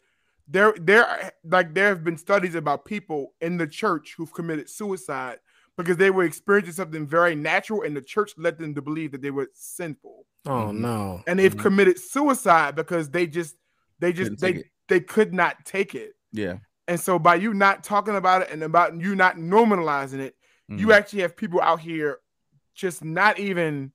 there, there, like there have been studies about people in the church who've committed suicide because they were experiencing something very natural, and the church led them to believe that they were sinful, oh no. and they've Mhm. committed suicide because they just, they just, Couldn't they, take it. they could not take it. yeah. And so by you not talking about it and about you not normalizing it, you Mhm. actually have people out here just not even,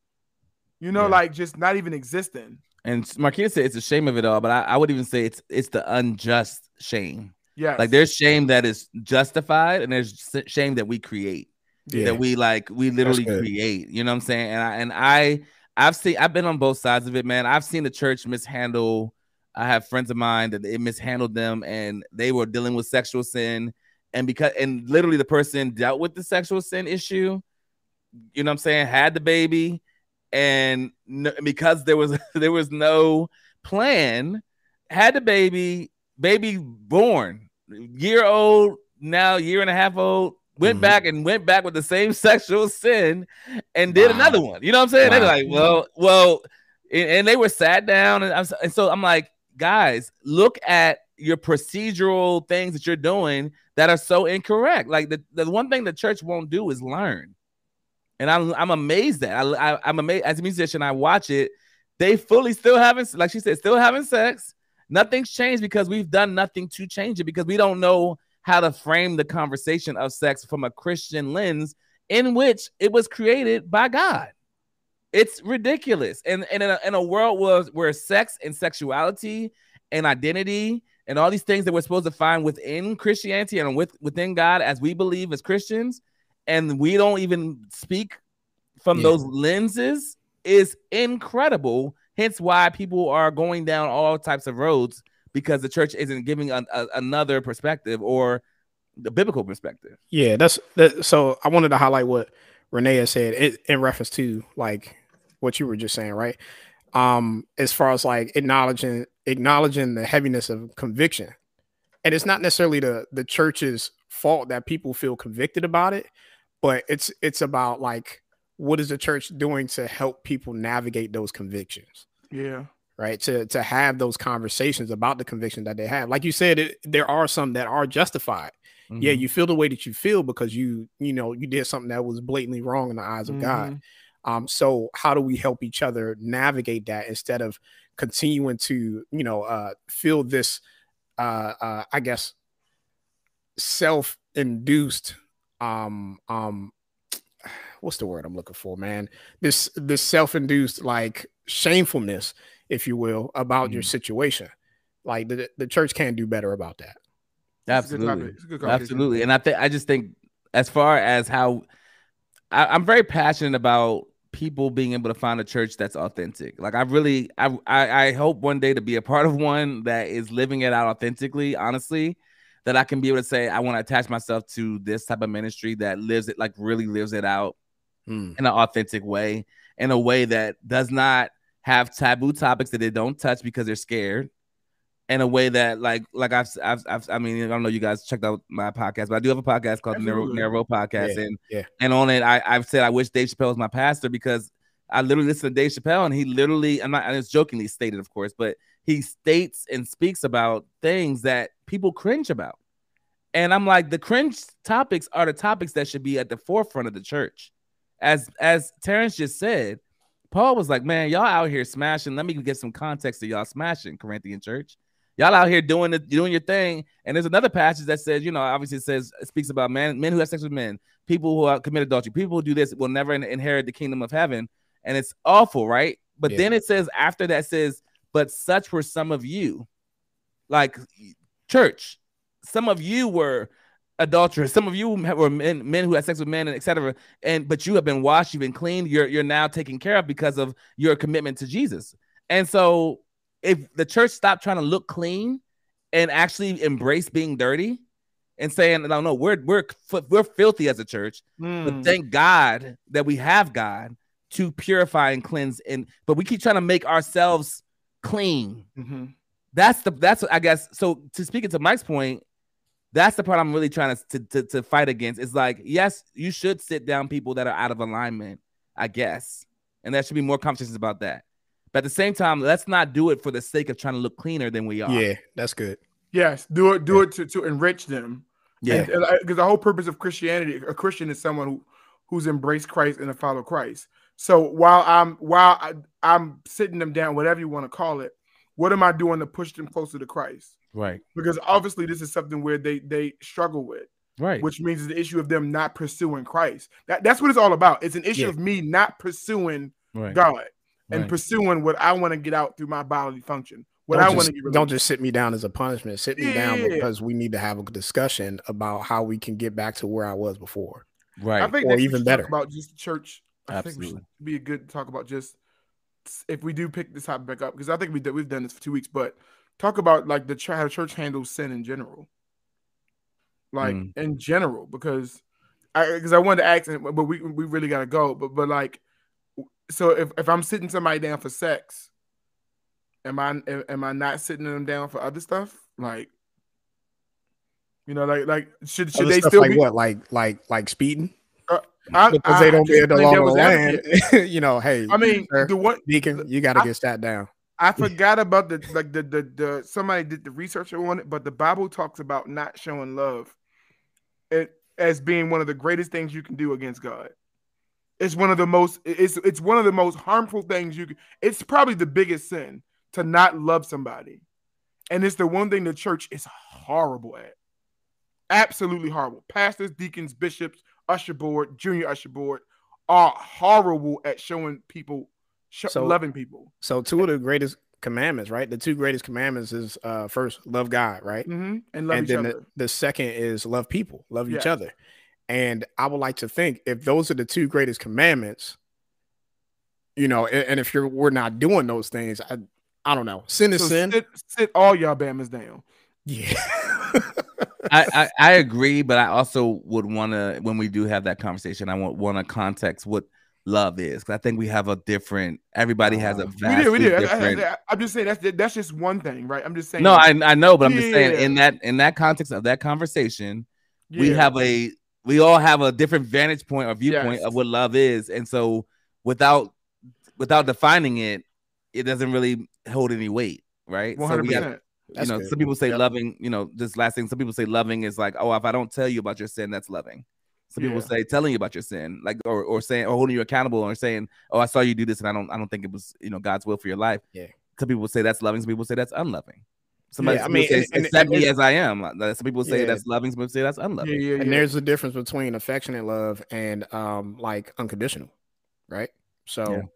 you know, Yeah. like just not even existing. and Marquita said it's a shame of it all, but I, I would even say it's it's the unjust shame. Yeah, Like there's shame that is justified, and there's shame that we create. Yeah. that we like we literally create. You know what I'm saying? And I and I I've seen I've been on both sides of it, man. I've seen the church mishandle. I have friends of mine that it mishandled them and they were dealing with sexual sin. And because and literally the person dealt with the sexual sin issue, you know what I'm saying, had the baby, and no, because there was <laughs> there was no plan, had the baby, baby born, year old, now year and a half old, went Mhm. back and went back with the same <laughs> sexual sin and did Wow. another one. You know what I'm saying? They're like, well, well, and, and they were sat down, and, I'm, and so I'm like, guys, look at your procedural things that you're doing that are so incorrect. Like the, the one thing the church won't do is learn. And I'm I'm amazed that I, I I'm amazed as a musician. I watch it. They fully still having, like she said, still having sex. Nothing's changed because we've done nothing to change it because we don't know how to frame the conversation of sex from a Christian lens in which it was created by God. It's ridiculous. And, and in, a, in a world where, where sex and sexuality and identity and all these things that we're supposed to find within Christianity and with, within God as we believe as Christians, and we don't even speak from Yeah. those lenses is incredible. Hence why people are going down all types of roads because the church isn't giving an- a, another perspective or the biblical perspective. Yeah, that's that. So I wanted to highlight what Renee has said it, in reference to like what you were just saying, right? Um, as far as like acknowledging acknowledging the heaviness of conviction, and it's not necessarily the the church's fault that people feel convicted about it, but it's it's about like what is the church doing to help people navigate those convictions yeah. right to to have those conversations about the conviction that they have like you said it, there are some that are justified yeah Mhm. you feel the way that you feel because you you know you did something that was blatantly wrong in the eyes of god Mhm. um so how do we help each other navigate that instead of continuing to you know uh feel this uh uh i guess self-induced um um <sighs> what's the word i'm looking for man this this self-induced like shamefulness if you will about your Mhm. situation like the, the church can't do better about that It's a good topic. Absolutely. It's a good conversation. Absolutely. And I think I just think as far as how I, I'm very passionate about people being able to find a church that's authentic. Like I really I, I I hope one day to be a part of one that is living it out authentically, honestly. That I can be able to say I want to attach myself to this type of ministry that lives it like really lives it out Hmm. in an authentic way, in a way that does not have taboo topics that they don't touch because they're scared. In a way that, like, like I've, I've, I've, I mean, I don't know, you guys checked out my podcast, but I do have a podcast called the Narrow. Narrow Podcast, Yeah, and yeah. and on it, I, I've said I wish Dave Chappelle was my pastor because I literally listen to Dave Chappelle, and he literally, I'm not, and it's jokingly stated, of course, but he states and speaks about things that people cringe about. And I'm like, the cringe topics are the topics that should be at the forefront of the church. As as Terrence just said, Paul was like, Man, y'all out here smashing. Let me get some context to y'all smashing, Corinthian church. Y'all out here doing it, doing your thing. And there's another passage that says, you know, obviously it says it speaks about men, men who have sex with men, people who are commit adultery, people who do this will never inherit the kingdom of heaven. And it's awful, right? But Yeah. then it says after that says, but such were some of you, like church. Some of you were adulterers. Some of you were men, men who had sex with men, and etc. And but you have been washed, you've been cleaned. You're you're now taken care of because of your commitment to Jesus. And so, if the church stopped trying to look clean and actually embrace being dirty and saying, "No, no, we're we're we're filthy as a church," Mm. but thank God that we have God to purify and cleanse. And but we keep trying to make ourselves clean Mhm. that's the that's I guess so to speak it to Mike's point, that's the part I'm really trying to, to to to fight against. It's like, yes, you should sit down people that are out of alignment, I guess. And there should be more conversations about that. But at the same time, let's not do it for the sake of trying to look cleaner than we are. Yeah, that's good. Yes, do it. Do it to, to enrich them. Yeah. because the whole purpose of Christianity, a Christian is someone who who's embraced Christ and a follow Christ. So while I'm while I, I'm sitting them down, whatever you want to call it, what am I doing to push them closer to Christ? Right. Because obviously this is something where they they struggle with, Right. which means it's the issue of them not pursuing Christ. That, that's what it's all about. It's an issue Yeah. of me not pursuing right. God and Right. pursuing what I want to get out through my bodily function. What Don't I want to get don't just sit me down as a punishment. Sit me down because we need to have a discussion about how we can get back to where I was before. Right. I think Or even better. about just church. I think we Absolutely. should be a good talk about just if we do pick this topic back up because I think we we've done this for two weeks, but talk about like the ch- how the church handles sin in general, like Mm. in general, because I because I wanted to ask, but we we really gotta go, but but like, so if if I'm sitting somebody down for sex, am I am I not sitting them down for other stuff like? You know, like like should should Other they still like be? what? Like like like speeding I, because they don't just bear the playing law devil's land. <laughs> you know, hey, I mean, sir, the one deacon, you got to get sat down. I forgot about the like the, the the somebody did the research on it, but the Bible talks about not showing love it as being one of the greatest things you can do against God. It's one of the most it's it's one of the most harmful things you can it's probably the biggest sin to not love somebody. And it's the one thing the church is horrible at. Absolutely horrible. Pastors, deacons, bishops, usher board, junior usher board are horrible at showing people sho- So- loving people. So two of the greatest commandments, right? The two greatest commandments is uh first love God, right? hmm And love and each then the, the second is love people, love Yes. each other. And I would like to think if those are the two greatest commandments, you know, and, and if you're we're not doing those things, I I don't know. Sin is So sin. Sit, sit all y'all bammers down. Yeah. <laughs> I, I, I agree, but I also would want to when we do have that conversation, I want want to context what love is because I think we have a different. Everybody has a Uh, We vastly did, we did. I, different. am just saying that's that's just one thing, right? I'm just saying. no, I I know, but I'm just saying in that in that context of that conversation, we have a we all have a different vantage point or viewpoint Yes. of what love is, and so without without defining it, it doesn't really hold any weight, right? hundred we got percent. you know, good. some people say Yep. loving, you know, just last thing, some people say loving is like, oh, if I don't tell you about your sin, that's loving. Some people Yeah. say telling you about your sin, like or or saying or holding you accountable or saying, oh, I saw you do this and I don't I don't think it was you know God's will for your life. Yeah. Some people say that's loving, some people say that's unloving. Somebody Yeah, I some mean, people say, and- and- accept me and- as I am. Some people say Yeah. that's loving, some people say that's unloving. yeah, yeah. and there's a difference between affectionate love and um like unconditional, right? So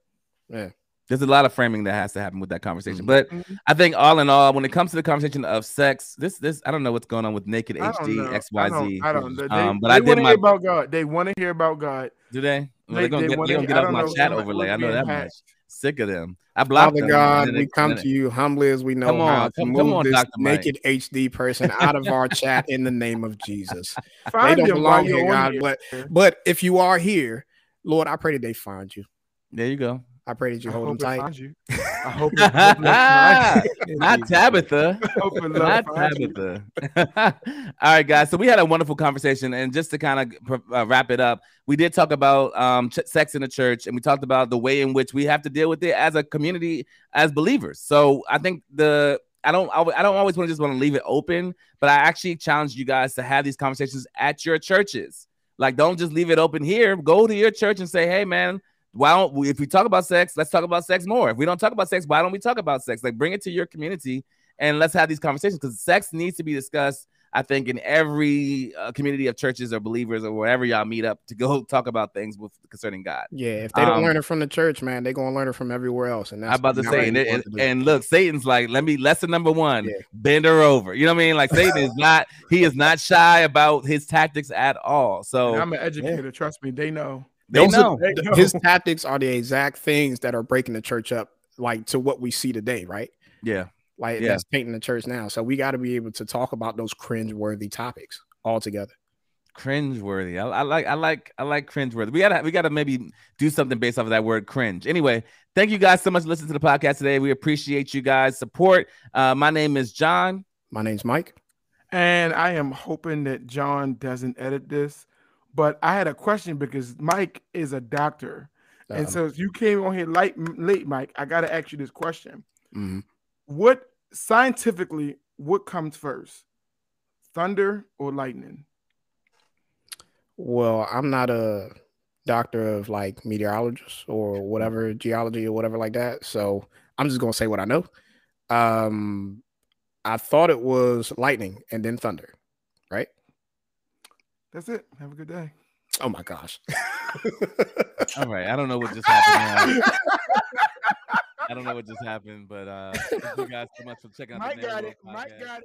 There's a lot of framing that has to happen with that conversation. Mhm. But Mhm. I think all in all, when it comes to the conversation of sex, this this I don't know what's going on with naked HD know. I XYZ. don't, I don't. They, Um, but they I did want my- hear about God. They want to hear about God. Do they? Well, They- they're gonna they get, wanna- they gonna get off my know, chat overlay. I know being that much. Sick of them. I blocked Father them. God, we it- come to you humbly as we know Come on, how to come- move come on, this Dr. Mike. naked HD person out of our chat in the name of Jesus. <laughs> They don't belong here, God. here. But but if you are here, Lord, I pray that they find you. There you go. I pray that you I hold them tight. <laughs> you. I hope it, hope it. <laughs> Not Tabitha. Not. Tabitha. <laughs> All right, guys. So we had a wonderful conversation, and just to kind of uh, wrap it up, we did talk about um, ch- sex in the church, and we talked about the way in which we have to deal with it as a community, as believers. So I think the I don't I I don't always want to just want to leave it open, but I actually challenge you guys to have these conversations at your churches. Like, don't just leave it open here. Go to your church and say, "Hey, man." Why don't we, if we talk about sex, let's talk about sex more. If we don't talk about sex, why don't we talk about sex? Like, bring it to your community and let's have these conversations because sex needs to be discussed. I think in every uh, community of churches or believers or wherever y'all meet up to go <laughs> talk about things with concerning God. Yeah, if they don't Um, learn it from the church, man, they're gonna learn it from everywhere else. And that's I'm about to say, what and, and, to and look, Satan's like, let me lesson number one, Yeah. bend her over. You know what I mean? Like Satan is not, he is not shy about his tactics at all. So And I'm an educator. Trust me, they know. They Those are- know. They know. his tactics are the exact things that are breaking the church up, like to what we see today, right? yeah. Like Yeah. that's painting the church now. So we got to be able to talk about those cringe-worthy topics all together. cringeworthy. I, I like I like I like cringeworthy. We gotta we gotta maybe do something based off of that word cringe. Anyway, thank you guys so much for listening to the podcast today. We appreciate you guys' support. Uh, my name is John. My name's Mike. And I am hoping that John doesn't edit this. But I had a question because Mike is a doctor. and Um, so if you came on here late, late, Mike, I got to ask you this question. mhm. What scientifically, what comes first? Thunder or lightning? Well, I'm not a doctor of like meteorologist or whatever, geology or whatever like that. So I'm just gonna say what I know. Um, I thought it was lightning and then thunder? That's it. Have a good day. Oh my gosh. All right. I don't know what just happened. now. I don't know what just happened, but uh thank you guys so much for checking out Mike the got it. World Mike got it.